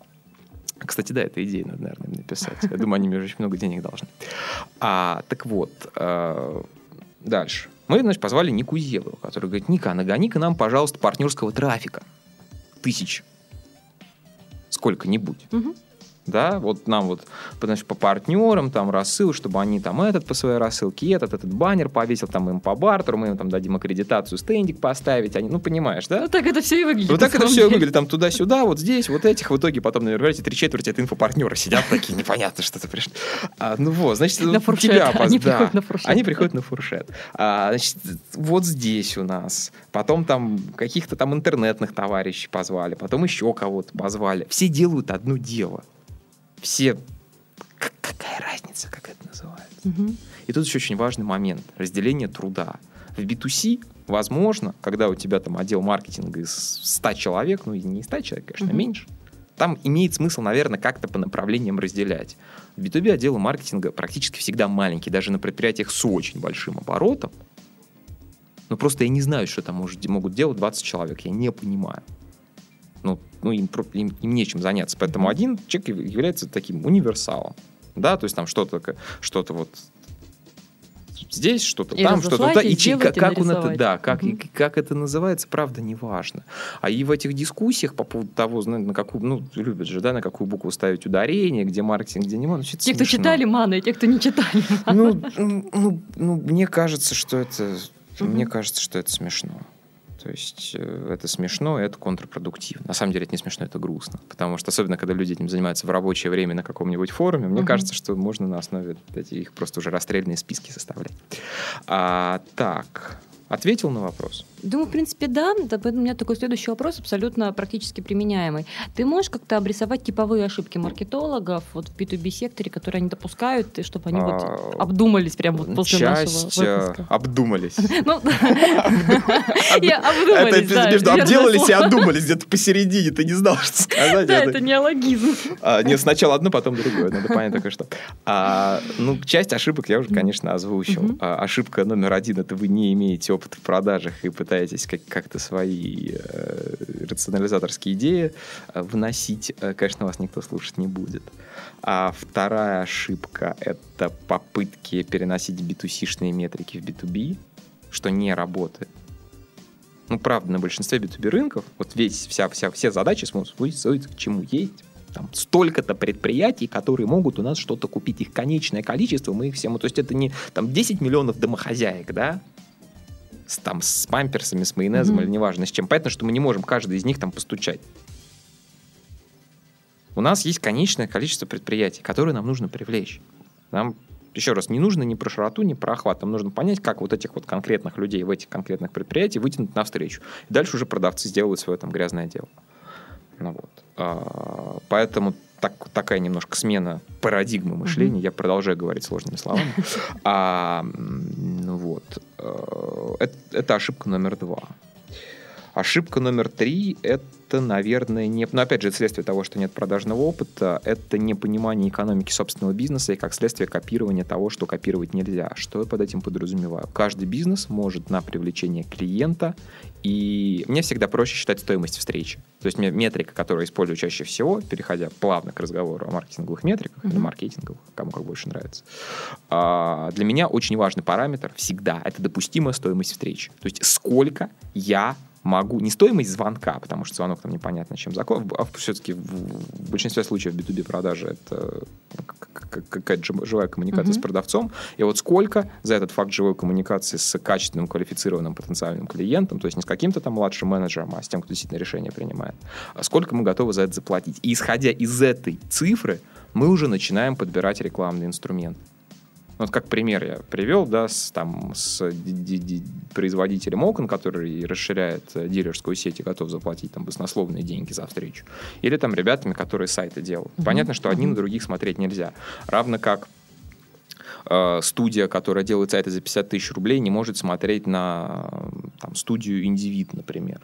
Кстати, да, это идея надо, наверное, написать. Я думаю, они мне очень много денег должны. А, так вот, э, дальше. Мы, значит, позвали Нику Зеву, который говорит, Ника, нагони-ка нам, пожалуйста, партнерского трафика. Тысяч. Сколько-нибудь. Угу да, вот нам вот, значит, по партнерам там рассыл, чтобы они там этот по своей рассылке, этот, этот баннер повесил, там им по бартеру, мы им там дадим аккредитацию, стендик поставить, они, ну, понимаешь, да? Вот так это все и выглядит. Вот так это все выглядит, там туда-сюда, вот здесь, вот этих, в итоге потом на мероприятии три четверти от инфопартнера сидят такие, непонятно, что ты пришли. А, ну вот, значит, на фуршет. тебя они да, приходят на фуршет. Они приходят на фуршет. А, значит, вот здесь у нас, потом там каких-то там интернетных товарищей позвали, потом еще кого-то позвали. Все делают одно дело – все... Какая разница, как это называется? Угу. И тут еще очень важный момент. Разделение труда. В B2C возможно, когда у тебя там отдел маркетинга из 100 человек, ну, не 100 человек, конечно, mm-hmm. меньше, там имеет смысл, наверное, как-то по направлениям разделять. В B2B отделы маркетинга практически всегда маленькие, даже на предприятиях с очень большим оборотом. Но просто я не знаю, что там может, могут делать 20 человек, я не понимаю. Ну, ну им, им, им нечем заняться. Поэтому один человек является таким универсалом. Да, то есть там что-то что вот здесь, что-то там, что-то туда. И как, как он это, да, как, угу. как это называется, правда, не важно. А и в этих дискуссиях по поводу того, на какую, ну, любят же, да, на какую букву ставить ударение, где маркетинг, где не мана. Те, смешно. кто читали мана, и те, кто не читали Ну, ну, ну, мне кажется, что это, угу. мне кажется, что это смешно. То есть э, это смешно, это контрпродуктивно. На самом деле это не смешно, это грустно. Потому что особенно, когда люди этим занимаются в рабочее время на каком-нибудь форуме, мне угу. кажется, что можно на основе этих просто уже расстрельные списки составлять. А, так, ответил на вопрос? Думаю, в принципе, да. У меня такой следующий вопрос, абсолютно практически применяемый. Ты можешь как-то обрисовать типовые ошибки маркетологов вот в B2B-секторе, которые они допускают, и чтобы они вот а, обдумались прямо вот после Часть нашего э, выпуска? обдумались. <laughs> Ну, обдумались, Это между обделались и обдумались, где-то посередине, ты не знал, что сказать. Да, это неологизм. А, сначала одно, потом другое, надо понять такое что. А, ну, часть ошибок я уже, конечно, озвучил. Ошибка номер один – это вы не имеете опыта в продажах и пытаетесь как- как-то свои э, рационализаторские идеи э, вносить, э, конечно, вас никто слушать не будет. А вторая ошибка — это попытки переносить B2C-шные метрики в B2B, что не работает. Ну, правда, на большинстве B2B рынков вот весь, вся, вся, все задачи сводятся к чему есть там столько-то предприятий, которые могут у нас что-то купить. Их конечное количество, мы их всем... То есть это не там 10 миллионов домохозяек, да, с, там, с памперсами, с майонезом mm-hmm. или неважно с чем. Понятно, что мы не можем каждый из них там постучать. У нас есть конечное количество предприятий, которые нам нужно привлечь. Нам, еще раз, не нужно ни про широту, ни про охват. Нам нужно понять, как вот этих вот конкретных людей в этих конкретных предприятиях вытянуть навстречу. И дальше уже продавцы сделают свое там грязное дело. Ну, вот. а, поэтому так, такая немножко смена парадигмы мышления. Mm-hmm. Я продолжаю говорить сложными словами. <laughs> А, ну вот. Э, это, это ошибка номер два. Ошибка номер три – это это, наверное, не... Но опять же, следствие того, что нет продажного опыта, это непонимание экономики собственного бизнеса и как следствие копирования того, что копировать нельзя. Что я под этим подразумеваю? Каждый бизнес может на привлечение клиента, и мне всегда проще считать стоимость встречи. То есть метрика, которую использую чаще всего, переходя плавно к разговору о маркетинговых метриках mm-hmm. или маркетинговых, кому как больше нравится, а, для меня очень важный параметр всегда – это допустимая стоимость встречи. То есть сколько я могу, не стоимость звонка, потому что звонок там непонятно чем закон, а все-таки в большинстве случаев B2B продажи это какая-то живая коммуникация uh-huh. с продавцом, и вот сколько за этот факт живой коммуникации с качественным, квалифицированным потенциальным клиентом, то есть не с каким-то там младшим менеджером, а с тем, кто действительно решение принимает, а сколько мы готовы за это заплатить. И исходя из этой цифры, мы уже начинаем подбирать рекламный инструмент. Ну, вот как пример я привел, да, с, там, с производителем окон, который расширяет э, дилерскую сеть и готов заплатить там баснословные деньги за встречу. Или там ребятами, которые сайты делают. Mm-hmm. Понятно, что одни на других смотреть нельзя. Равно как э, студия, которая делает сайты за 50 тысяч рублей, не может смотреть на там, студию Индивид, например,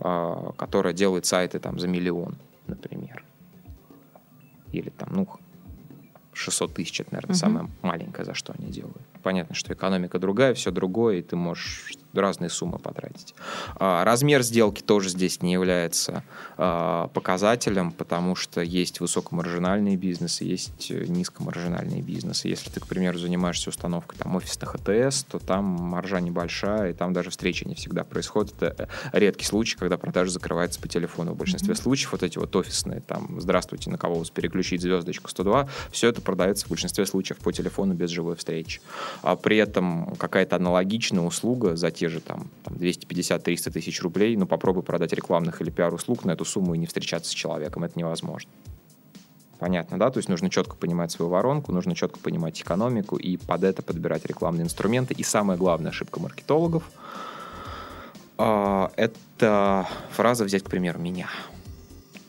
э, которая делает сайты там за миллион, например. Или там, ну, 600 тысяч, это, наверное, угу. самое маленькое, за что они делают. Понятно, что экономика другая, все другое, и ты можешь разные суммы потратить. А, размер сделки тоже здесь не является а, показателем, потому что есть высокомаржинальные бизнесы, есть э, низкомаржинальные бизнесы. Если ты, к примеру, занимаешься установкой там, офисных АТС, то там маржа небольшая, и там даже встречи не всегда происходят. Это э, редкий случай, когда продажа закрывается по телефону. В большинстве mm-hmm. случаев вот эти вот офисные, там, здравствуйте, на кого вас переключить, звездочку 102, все это продается в большинстве случаев по телефону без живой встречи. А при этом какая-то аналогичная услуга за те те же там, там 250-300 тысяч рублей, ну попробуй продать рекламных или пиар-услуг на эту сумму и не встречаться с человеком, это невозможно. Понятно, да? То есть нужно четко понимать свою воронку, нужно четко понимать экономику и под это подбирать рекламные инструменты. И самая главная ошибка маркетологов э, это фраза взять, к примеру, меня.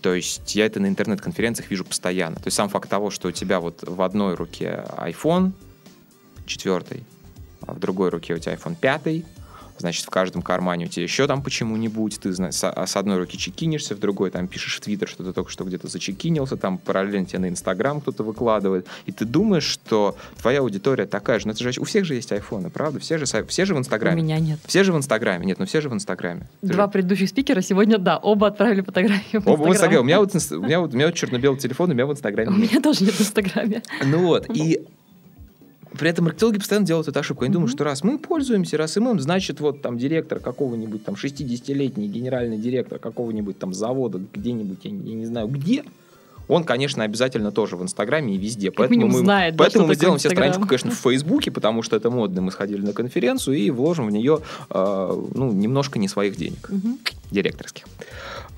То есть я это на интернет-конференциях вижу постоянно. То есть сам факт того, что у тебя вот в одной руке iPhone четвертый, а в другой руке у тебя iPhone пятый, значит, в каждом кармане у тебя еще там почему-нибудь, ты знаешь, с одной руки чекинишься, в другой там пишешь в Твиттер, что ты только что где-то зачекинился, там параллельно тебе на Инстаграм кто-то выкладывает, и ты думаешь, что твоя аудитория такая же, но это же у всех же есть айфоны, правда? Все же, все же в Инстаграме. У меня нет. Все же в Инстаграме, нет, но все же в Инстаграме. Два же... предыдущих спикера сегодня, да, оба отправили фотографию в Оба в Инстаграме. У меня вот, у меня вот, у меня вот черно-белый телефон, у меня в Инстаграме. <laughs> У меня тоже нет в Инстаграме. Ну вот, <laughs> и при этом маркетологи постоянно делают эту ошибку. Они mm-hmm. думают, что раз мы пользуемся, раз и мы, значит, вот там директор какого-нибудь там 60-летний генеральный директор какого-нибудь там завода где-нибудь, я, я не знаю где, он, конечно, обязательно тоже в Инстаграме и везде. Как поэтому мы, знает, поэтому да, мы сделаем все страничку, конечно, в Фейсбуке, потому что это модно. Мы сходили на конференцию и вложим в нее э, ну, немножко не своих денег, угу. директорских.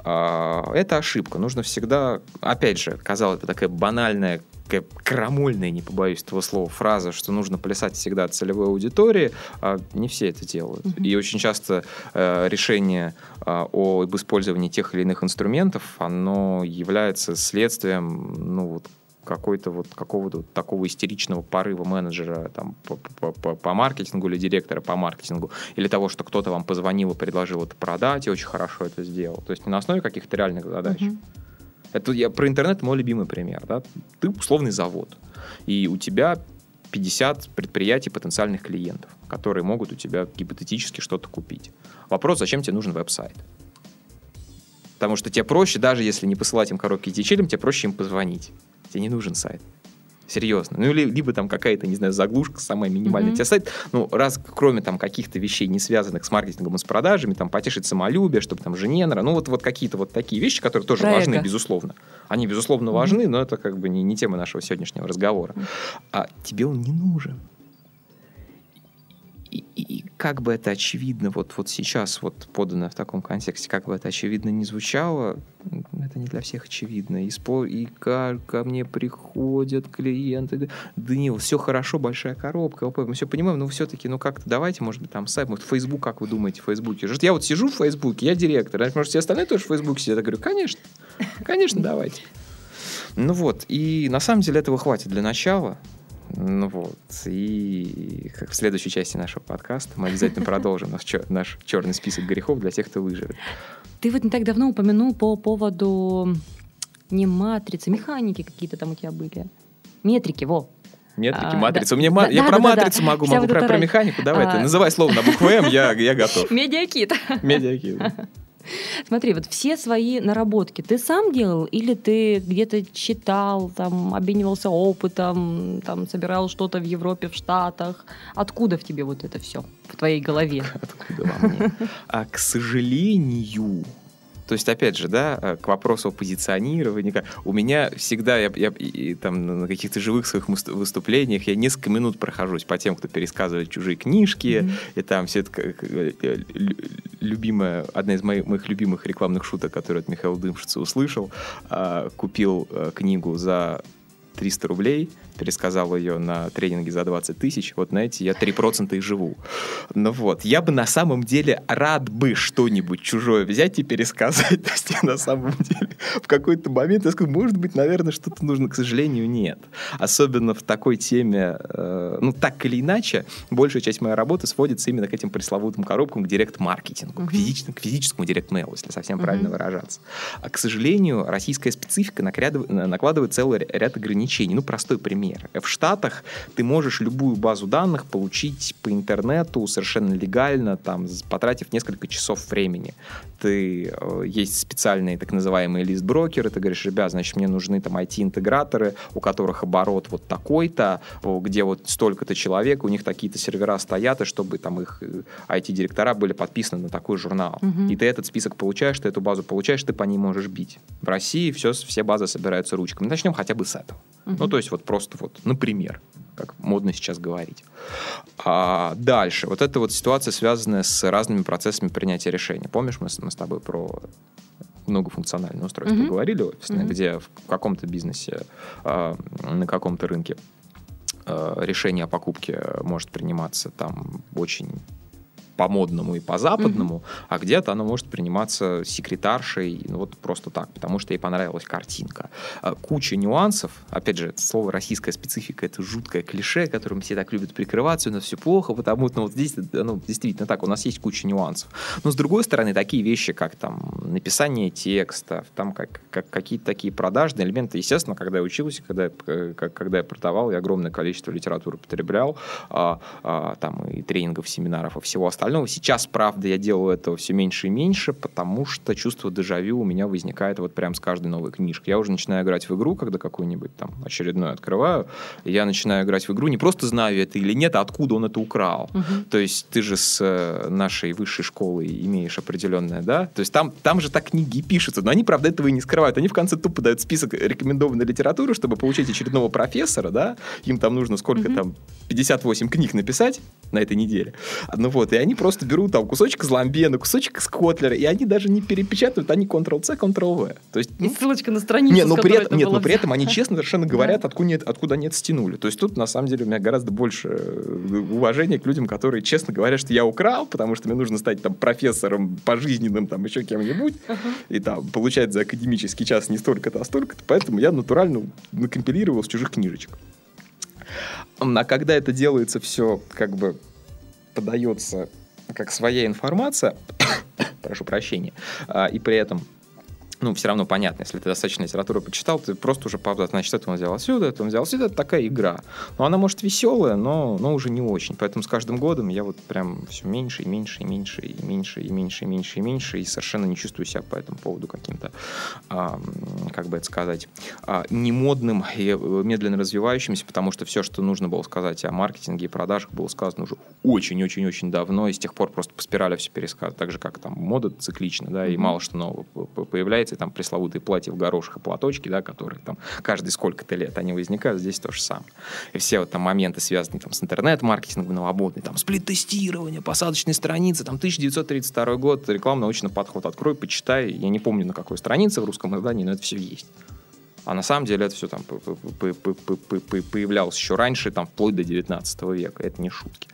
Э, это ошибка. Нужно всегда, опять же, казалось бы, такая банальная такая крамольная, не побоюсь этого слова, фраза, что нужно плясать всегда от целевой аудитории, а не все это делают. Mm-hmm. И очень часто э, решение об использовании тех или иных инструментов, оно является следствием, ну, вот, какой-то вот какого-то вот такого истеричного порыва менеджера там, по, по, по, по маркетингу или директора по маркетингу, или того, что кто-то вам позвонил и предложил это продать и очень хорошо это сделал. То есть не на основе каких-то реальных задач. Uh-huh. Это я про интернет мой любимый пример. Да? Ты условный завод, и у тебя 50 предприятий потенциальных клиентов, которые могут у тебя гипотетически что-то купить. Вопрос, зачем тебе нужен веб-сайт? Потому что тебе проще, даже если не посылать им коробки дичелем, тебе проще им позвонить. Тебе не нужен сайт. Серьезно. Ну, или, либо там какая-то, не знаю, заглушка самая минимальная. Mm-hmm. Тебе сайт, ну, раз, кроме там каких-то вещей, не связанных с маркетингом и с продажами, там, потешить самолюбие, чтобы там жене нрав... ну, вот, вот какие-то вот такие вещи, которые тоже Про важны, безусловно. Они, безусловно, mm-hmm. важны, но это как бы не, не тема нашего сегодняшнего разговора. Mm-hmm. А тебе он не нужен и, и как бы это очевидно вот, вот сейчас вот подано в таком контексте, как бы это очевидно не звучало, это не для всех очевидно. И, спор, и ко, ко мне приходят клиенты, Данил, все хорошо, большая коробка, мы все понимаем, но все-таки, ну как-то давайте, может быть, там сайт, может, Facebook, как вы думаете, в Фейсбуке? Я вот сижу в Фейсбуке, я директор, а может, все остальные тоже в Фейсбуке сидят? Я говорю, конечно, конечно, давайте. Ну вот, и на самом деле этого хватит для начала. Ну вот. И как в следующей части нашего подкаста мы обязательно <laughs> продолжим наш, наш черный список грехов для тех, кто выживет. Ты вот не так давно упомянул по поводу не матрицы, механики какие-то там у тебя были. Метрики, во. Метрики, а, матрицы. Да. У меня да, я да, про да, матрицу да. могу, Вся могу вот про, про механику. Давай, а... ты называй слово на букву М, я, я готов. <laughs> Медиакит. Медиакит. <laughs> Смотри, вот все свои наработки ты сам делал или ты где-то читал, там, обменивался опытом, там, собирал что-то в Европе, в Штатах? Откуда в тебе вот это все в твоей голове? Откуда во мне? А, к сожалению, то есть, опять же, да, э, к вопросу о позиционировании, у меня всегда, я, я и, там на каких-то живых своих выступлениях, я несколько минут прохожусь по тем, кто пересказывает чужие книжки, mm-hmm. и там все это любимая, одна из моих, моих любимых рекламных шуток, которую от Михаила Дымшица услышал, а, купил э, книгу за 300 рублей, пересказал ее на тренинге за 20 тысяч, вот на эти я 3% и живу. Ну вот, я бы на самом деле рад бы что-нибудь чужое взять и пересказать. <laughs> То есть я на самом деле в какой-то момент я скажу, может быть, наверное, что-то нужно, к сожалению, нет. Особенно в такой теме, э, ну так или иначе, большая часть моей работы сводится именно к этим пресловутым коробкам, к директ-маркетингу, uh-huh. к, физическому, к физическому директ-мейлу, если совсем uh-huh. правильно выражаться. А, к сожалению, российская специфика накладывает целый ряд ограничений. Ну, простой пример пример. В Штатах ты можешь любую базу данных получить по интернету совершенно легально, там, потратив несколько часов времени. Ты, э, есть специальные так называемые лист-брокеры, ты говоришь, ребят, значит, мне нужны там IT-интеграторы, у которых оборот вот такой-то, где вот столько-то человек, у них такие-то сервера стоят, и чтобы там их IT-директора э, были подписаны на такой журнал. Угу. И ты этот список получаешь, ты эту базу получаешь, ты по ней можешь бить. В России все, все базы собираются ручками. Начнем хотя бы с этого. Угу. Ну, то есть вот просто вот, например, как модно сейчас говорить. А дальше. Вот эта вот ситуация, связанная с разными процессами принятия решений. Помнишь, мы, мы с тобой про многофункциональное устройство mm-hmm. говорили офисное, mm-hmm. где в каком-то бизнесе, э, на каком-то рынке а, решение о покупке может приниматься там очень по-модному и по-западному, mm-hmm. а где-то оно может приниматься секретаршей, ну вот просто так, потому что ей понравилась картинка. А, куча нюансов, опять же, слово российская специфика, это жуткое клише, которым все так любят прикрываться, у нас все плохо, потому что ну, вот здесь, ну, действительно так, у нас есть куча нюансов. Но с другой стороны, такие вещи, как там написание текстов, там как, как какие-то такие продажные элементы, естественно, когда я учился, когда я, э, когда я продавал, я огромное количество литературы потреблял, а, а, там и тренингов, семинаров и всего остального остального. Сейчас, правда, я делаю этого все меньше и меньше, потому что чувство дежавю у меня возникает вот прям с каждой новой книжкой. Я уже начинаю играть в игру, когда какую-нибудь там очередную открываю, я начинаю играть в игру, не просто знаю это или нет, а откуда он это украл. Угу. То есть ты же с э, нашей высшей школы имеешь определенное, да? То есть там, там же так книги пишутся, но они, правда, этого и не скрывают. Они в конце тупо дают список рекомендованной литературы, чтобы получить очередного профессора, да? Им там нужно сколько угу. там, 58 книг написать на этой неделе. Ну вот, и они просто берут там кусочек из Ламбена, кусочек из Котлера, и они даже не перепечатывают, они Ctrl-C, Ctrl-V. То есть, ну, и ссылочка на страницу, нет, но при этом, нет, но при этом они честно совершенно говорят, откуда, нет, откуда они это стянули. То есть тут, на самом деле, у меня гораздо больше э, уважения к людям, которые честно говорят, что я украл, потому что мне нужно стать там профессором пожизненным, там еще кем-нибудь, uh-huh. и там получать за академический час не столько-то, а столько-то, поэтому я натурально накомпилировал с чужих книжечек. А когда это делается все как бы подается как своя информация, <coughs> прошу прощения, а, и при этом ну, все равно понятно, если ты достаточно литературу почитал, ты просто уже правда, значит, это он взял отсюда, это он взял отсюда, это такая игра. Но она, может, веселая, но, но уже не очень. Поэтому с каждым годом я вот прям все меньше и меньше и меньше и меньше и меньше и меньше и меньше и совершенно не чувствую себя по этому поводу каким-то, а, как бы это сказать, а, немодным и медленно развивающимся, потому что все, что нужно было сказать о маркетинге и продажах, было сказано уже очень-очень-очень давно, и с тех пор просто по спирали все пересказывают, так же, как там мода циклична, да, и мало что нового появляется, появляется, там пресловутые платья в горошек и платочки, да, которые там каждые сколько-то лет они возникают, здесь то же самое. И все вот там моменты, связанные там с интернет-маркетингом новобудный, там сплит-тестирование, посадочные страницы, там 1932 год, рекламно-научный подход. Открой, почитай. Я не помню, на какой странице в русском издании, но это все есть. А на самом деле это все там появлялось еще раньше, там вплоть до 19 века. Это не шутки.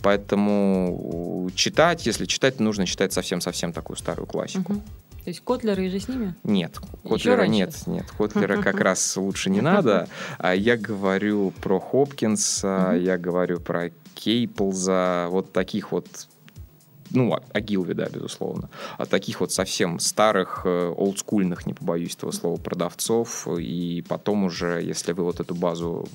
Поэтому читать, если читать, нужно читать совсем-совсем такую старую классику. Угу. То есть Котлера и же с ними? Нет, Котлера нет, нет. Котлера <laughs> как раз лучше не надо. А я говорю про Хопкинса, я говорю про Кейплза, вот таких вот ну, Агилви, да, безусловно, а таких вот совсем старых, э, олдскульных, не побоюсь этого слова, продавцов, и потом уже, если вы вот эту базу,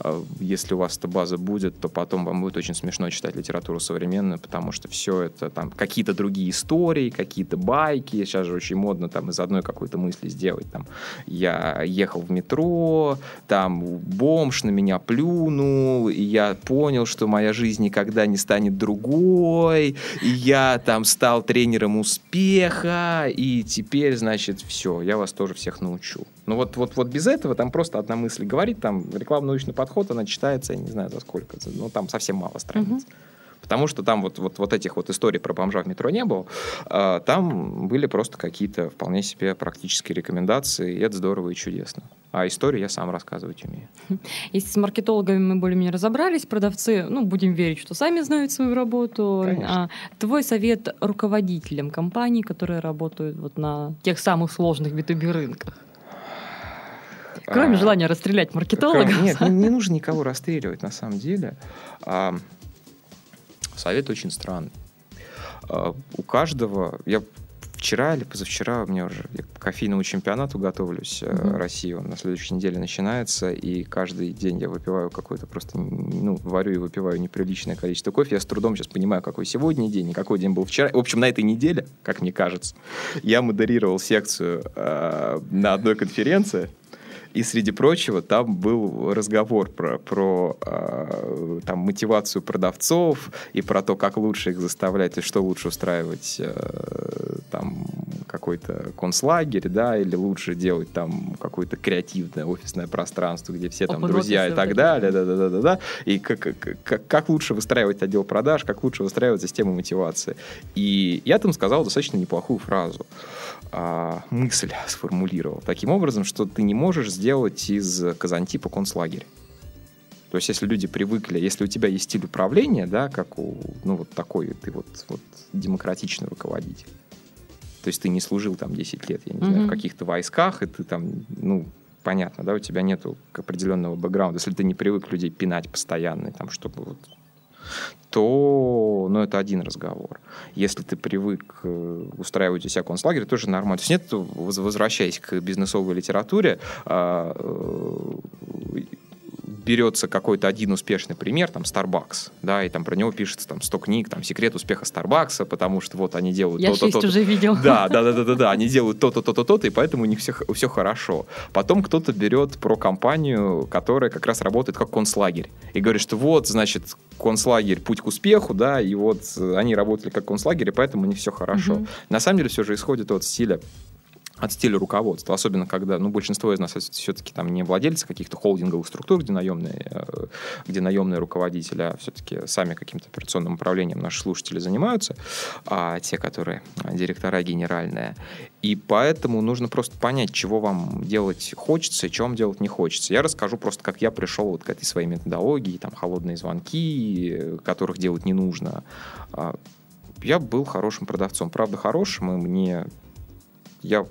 э, если у вас эта база будет, то потом вам будет очень смешно читать литературу современную, потому что все это там какие-то другие истории, какие-то байки, сейчас же очень модно там из одной какой-то мысли сделать, там, я ехал в метро, там бомж на меня плюнул, и я понял, что моя жизнь никогда не станет другой, и я там стал тренером успеха, и теперь, значит, все, я вас тоже всех научу. Ну вот, вот, вот без этого там просто одна мысль говорит, там рекламно-научный подход, она читается, я не знаю за сколько, ну там совсем мало страниц. Угу. Потому что там вот, вот, вот этих вот историй про бомжа в метро не было. А, там были просто какие-то вполне себе практические рекомендации, и это здорово и чудесно. А историю я сам рассказывать умею. Если с маркетологами мы более-менее разобрались, продавцы, ну, будем верить, что сами знают свою работу. Конечно. А, твой совет руководителям компаний, которые работают вот на тех самых сложных B2B рынках? Кроме а, желания расстрелять маркетологов. Нет, не, не <laughs> нужно никого расстреливать на самом деле. А, совет очень странный. А, у каждого, я вчера или позавчера у меня уже к кофейному чемпионату готовлюсь mm-hmm. России, он на следующей неделе начинается, и каждый день я выпиваю какой-то просто, ну, варю и выпиваю неприличное количество кофе. Я с трудом сейчас понимаю, какой сегодня день и какой день был вчера. В общем, на этой неделе, как мне кажется, я модерировал секцию э, на одной конференции, и среди прочего там был разговор про, про э, там, мотивацию продавцов и про то, как лучше их заставлять и что лучше устраивать э, там какой-то концлагерь, да, или лучше делать там какое-то креативное офисное пространство, где все там Open друзья и так далее, да, да, да, да, да, и как, как, как лучше выстраивать отдел продаж, как лучше выстраивать систему мотивации. И я там сказал достаточно неплохую фразу, а, мысль <laughs> сформулировал таким образом, что ты не можешь сделать из Казантипа концлагерь. То есть, если люди привыкли, если у тебя есть стиль управления, да, как у, ну, вот такой, ты вот, вот демократичный руководитель. То есть ты не служил там 10 лет, я не mm-hmm. знаю, в каких-то войсках, и ты там, ну, понятно, да, у тебя нету определенного бэкграунда. Если ты не привык людей пинать постоянно, там, чтобы вот то ну, это один разговор. Если ты привык э, устраивать у себя концлагерь, тоже нормально. То есть нет, возвращаясь к бизнесовой литературе, а, э, берется какой-то один успешный пример, там, Starbucks, да, и там про него пишется там 100 книг, там, секрет успеха Starbucks, потому что вот они делают то-то, то-то. уже видел. Да, да, да, да, да, да, они делают то-то, то-то, то-то, и поэтому у них все, все хорошо. Потом кто-то берет про компанию, которая как раз работает как концлагерь, и говорит, что вот, значит, концлагерь путь к успеху, да, и вот они работали как концлагерь, и поэтому у них все хорошо. Угу. На самом деле все же исходит от стиля от стиля руководства, особенно когда, ну, большинство из нас все-таки там не владельцы каких-то холдинговых структур, где наемные, э, где наемные руководители, а все-таки сами каким-то операционным управлением наши слушатели занимаются, а те, которые директора генеральные. И поэтому нужно просто понять, чего вам делать хочется и вам делать не хочется. Я расскажу просто, как я пришел вот к этой своей методологии, там, холодные звонки, которых делать не нужно. А, я был хорошим продавцом, правда хорошим, и мне я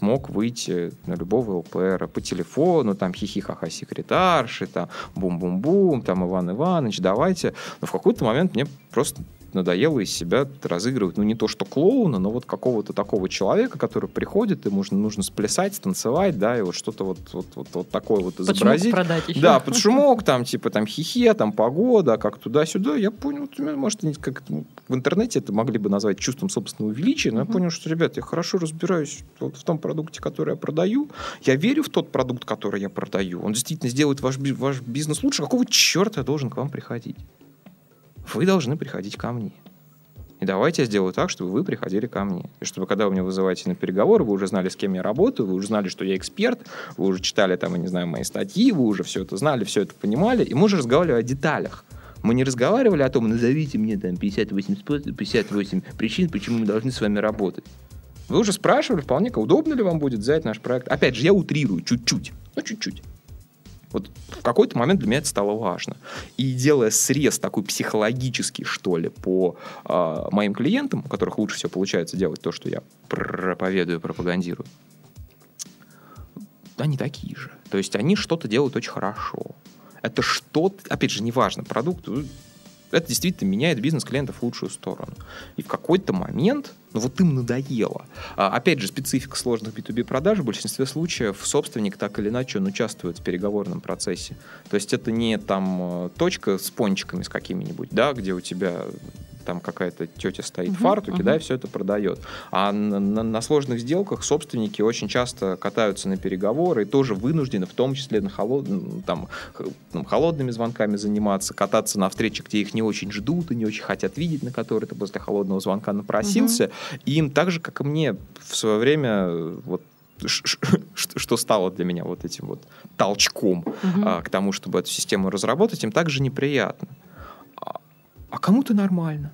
мог выйти на любого ЛПР по телефону, там хихи-ха-ха секретарши, там бум-бум-бум, там Иван Иванович, давайте. Но в какой-то момент мне просто надоело из себя разыгрывать, ну, не то что клоуна, но вот какого-то такого человека, который приходит, и нужно, нужно сплясать, танцевать, да, и вот что-то вот, вот, вот, вот такое вот изобразить. продать еще. Да, под шумок, там, типа, там, хихе, там, погода, как туда-сюда. Я понял, может, они как в интернете это могли бы назвать чувством собственного величия, но я понял, что, ребят, я хорошо разбираюсь вот в том продукте, который я продаю, я верю в тот продукт, который я продаю, он действительно сделает ваш, ваш бизнес лучше, какого черта я должен к вам приходить? Вы должны приходить ко мне. И давайте я сделаю так, чтобы вы приходили ко мне. И чтобы, когда вы меня вызываете на переговоры, вы уже знали, с кем я работаю, вы уже знали, что я эксперт, вы уже читали там, я не знаю, мои статьи, вы уже все это знали, все это понимали, и мы уже разговаривали о деталях. Мы не разговаривали о том, назовите мне там 58, 58 причин, почему мы должны с вами работать. Вы уже спрашивали вполне, удобно ли вам будет взять наш проект. Опять же, я утрирую чуть-чуть, ну чуть-чуть. Вот в какой-то момент для меня это стало важно. И делая срез такой психологический, что ли, по э, моим клиентам, у которых лучше всего получается делать то, что я проповедую, пропагандирую, они такие же. То есть они что-то делают очень хорошо. Это что-то, опять же, неважно, продукт, это действительно меняет бизнес клиентов в лучшую сторону. И в какой-то момент, ну вот им надоело. А, опять же, специфика сложных B2B продаж в большинстве случаев собственник так или иначе он участвует в переговорном процессе. То есть это не там э, точка с пончиками с какими-нибудь, да, где у тебя там какая-то тетя стоит uh-huh, в фартуке, uh-huh. да, и все это продает. А на, на, на сложных сделках собственники очень часто катаются на переговоры и тоже вынуждены, в том числе на холод, там, ну, холодными звонками заниматься, кататься на встречи, где их не очень ждут и не очень хотят видеть, на которые ты после холодного звонка напросился. Uh-huh. И им так же, как и мне в свое время, вот <laughs> что стало для меня вот этим вот толчком угу. а, к тому, чтобы эту систему разработать, им также неприятно а кому-то нормально.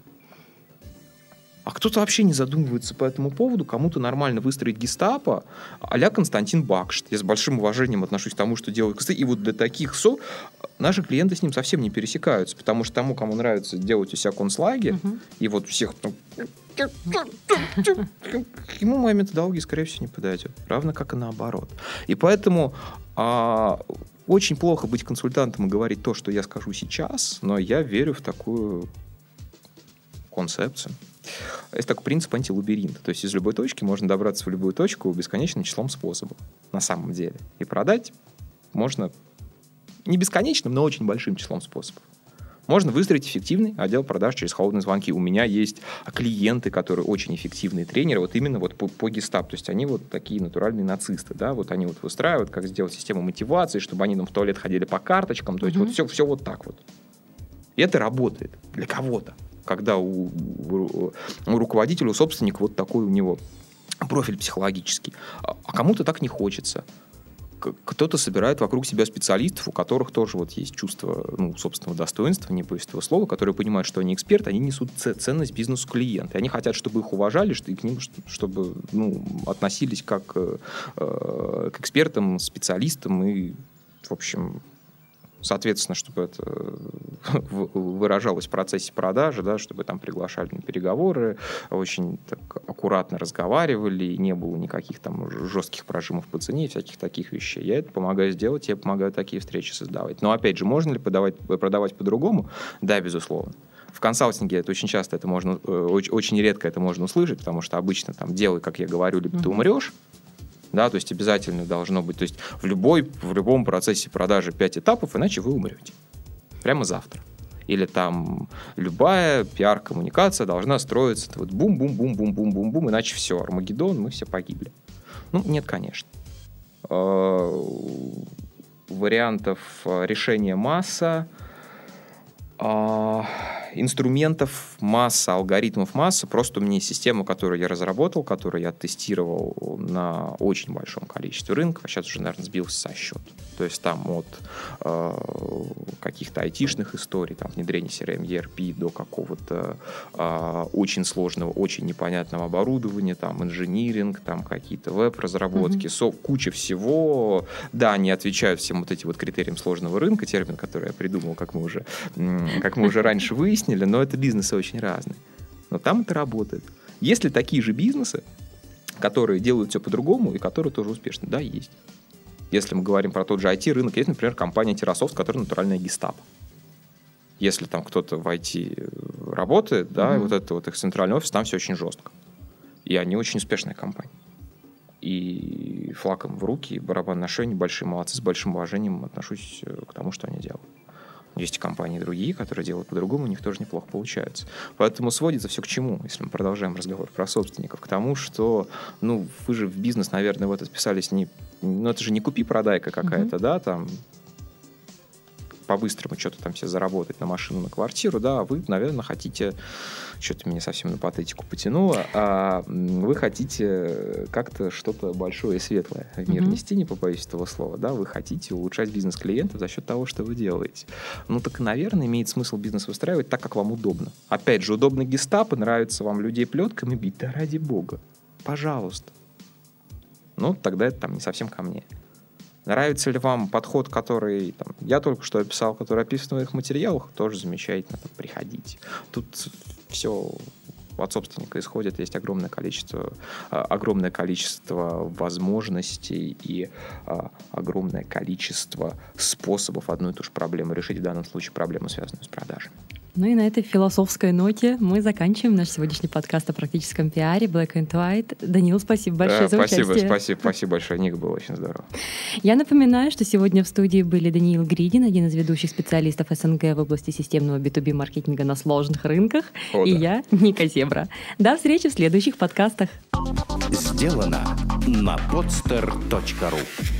А кто-то вообще не задумывается по этому поводу, кому-то нормально выстроить гестапо, а Константин Бакшт. Я с большим уважением отношусь к тому, что делает КСТ. И вот для таких СО наши клиенты с ним совсем не пересекаются, потому что тому, кому нравится делать у себя концлагерь, угу. и вот всех там... Ему моя методология, скорее всего, не подойдет. Равно как и наоборот. И поэтому а, очень плохо быть консультантом и говорить то, что я скажу сейчас, но я верю в такую концепцию. Есть такой принцип антилабиринта. То есть из любой точки можно добраться в любую точку бесконечным числом способов на самом деле. И продать можно не бесконечным, но очень большим числом способов. Можно выстроить эффективный отдел продаж через холодные звонки. У меня есть клиенты, которые очень эффективные тренеры, вот именно вот по, по гестап. То есть они вот такие натуральные нацисты, да, вот они вот выстраивают, как сделать систему мотивации, чтобы они там в туалет ходили по карточкам. То есть mm-hmm. вот все, все вот так вот. И это работает для кого-то, когда у, у, у руководителя, у собственника вот такой у него профиль психологический. А, а кому-то так не хочется кто-то собирает вокруг себя специалистов, у которых тоже вот есть чувство ну, собственного достоинства, не боюсь этого слова, которые понимают, что они эксперты, они несут ценность бизнесу клиента. Они хотят, чтобы их уважали, что и к ним чтобы ну, относились как э, к экспертам, специалистам и, в общем, Соответственно, чтобы это <laughs> выражалось в процессе продажи, да, чтобы там приглашали на переговоры, очень так аккуратно разговаривали, не было никаких там жестких прожимов по цене и всяких таких вещей. Я это помогаю сделать, я помогаю такие встречи создавать. Но опять же, можно ли подавать, продавать по-другому? Да, безусловно. В консалтинге это очень часто это можно, э, очень, очень редко это можно услышать, потому что обычно там делай, как я говорю, либо mm-hmm. ты умрешь да, то есть обязательно должно быть, то есть в, любой, в любом процессе продажи 5 этапов, иначе вы умрете. Прямо завтра. Или там любая пиар-коммуникация должна строиться вот бум-бум-бум-бум-бум-бум-бум, иначе все, Армагеддон, мы все погибли. Ну, нет, конечно. А, вариантов а, решения масса. Инструментов масса, алгоритмов масса. Просто есть система, которую я разработал, которую я тестировал на очень большом количестве рынков, а сейчас уже, наверное, сбился со счета. То есть там от э, каких-то айтишных историй, там, внедрения CRM, ERP до какого-то э, очень сложного, очень непонятного оборудования, там, инжиниринг, там, какие-то веб-разработки, mm-hmm. со, куча всего. Да, они отвечают всем вот этим вот критериям сложного рынка, термин, который я придумал, как мы уже, как мы уже раньше выяснили, <laughs> выяснили, но это бизнесы очень разные. Но там это работает. Есть ли такие же бизнесы, которые делают все по-другому и которые тоже успешны? Да, есть. Если мы говорим про тот же IT-рынок, есть, например, компания Terrasoft, которая натуральная гестапо. Если там кто-то в IT работает, да, mm-hmm. и вот это вот их центральный офис, там все очень жестко. И они очень успешная компания. И флагом в руки, барабан на шею, небольшие молодцы, с большим уважением отношусь э, к тому, что они делают. Есть компании другие, которые делают по-другому, у них тоже неплохо получается. Поэтому сводится все к чему, если мы продолжаем разговор про собственников, к тому, что, ну, вы же в бизнес, наверное, вот отписались не... Ну, это же не купи-продайка какая-то, mm-hmm. да, там, по-быстрому что-то там себе заработать на машину, на квартиру, да, вы, наверное, хотите, что-то меня совсем на патетику потянуло, а вы хотите как-то что-то большое и светлое в мир mm-hmm. нести, не побоюсь этого слова, да, вы хотите улучшать бизнес клиентов за счет того, что вы делаете. Ну, так, наверное, имеет смысл бизнес выстраивать так, как вам удобно. Опять же, удобно гестапо, нравится вам людей плетками бить, да ради бога, пожалуйста. Ну, тогда это там не совсем ко мне. Нравится ли вам подход, который там, я только что описал, который описан в моих материалах, тоже замечательно, там, приходите. Тут все от собственника исходит, есть огромное количество, а, огромное количество возможностей и а, огромное количество способов одну и ту же проблему решить, в данном случае проблему, связанную с продажами. Ну и на этой философской ноте мы заканчиваем наш сегодняшний подкаст о практическом пиаре Black and White. Данил, спасибо большое да, за спасибо, участие. Спасибо, спасибо большое. Ник был очень здорово. Я напоминаю, что сегодня в студии были Даниил Гридин, один из ведущих специалистов СНГ в области системного B2B маркетинга на сложных рынках, О, и да. я, Ника Зебра. До встречи в следующих подкастах. Сделано на podster.ru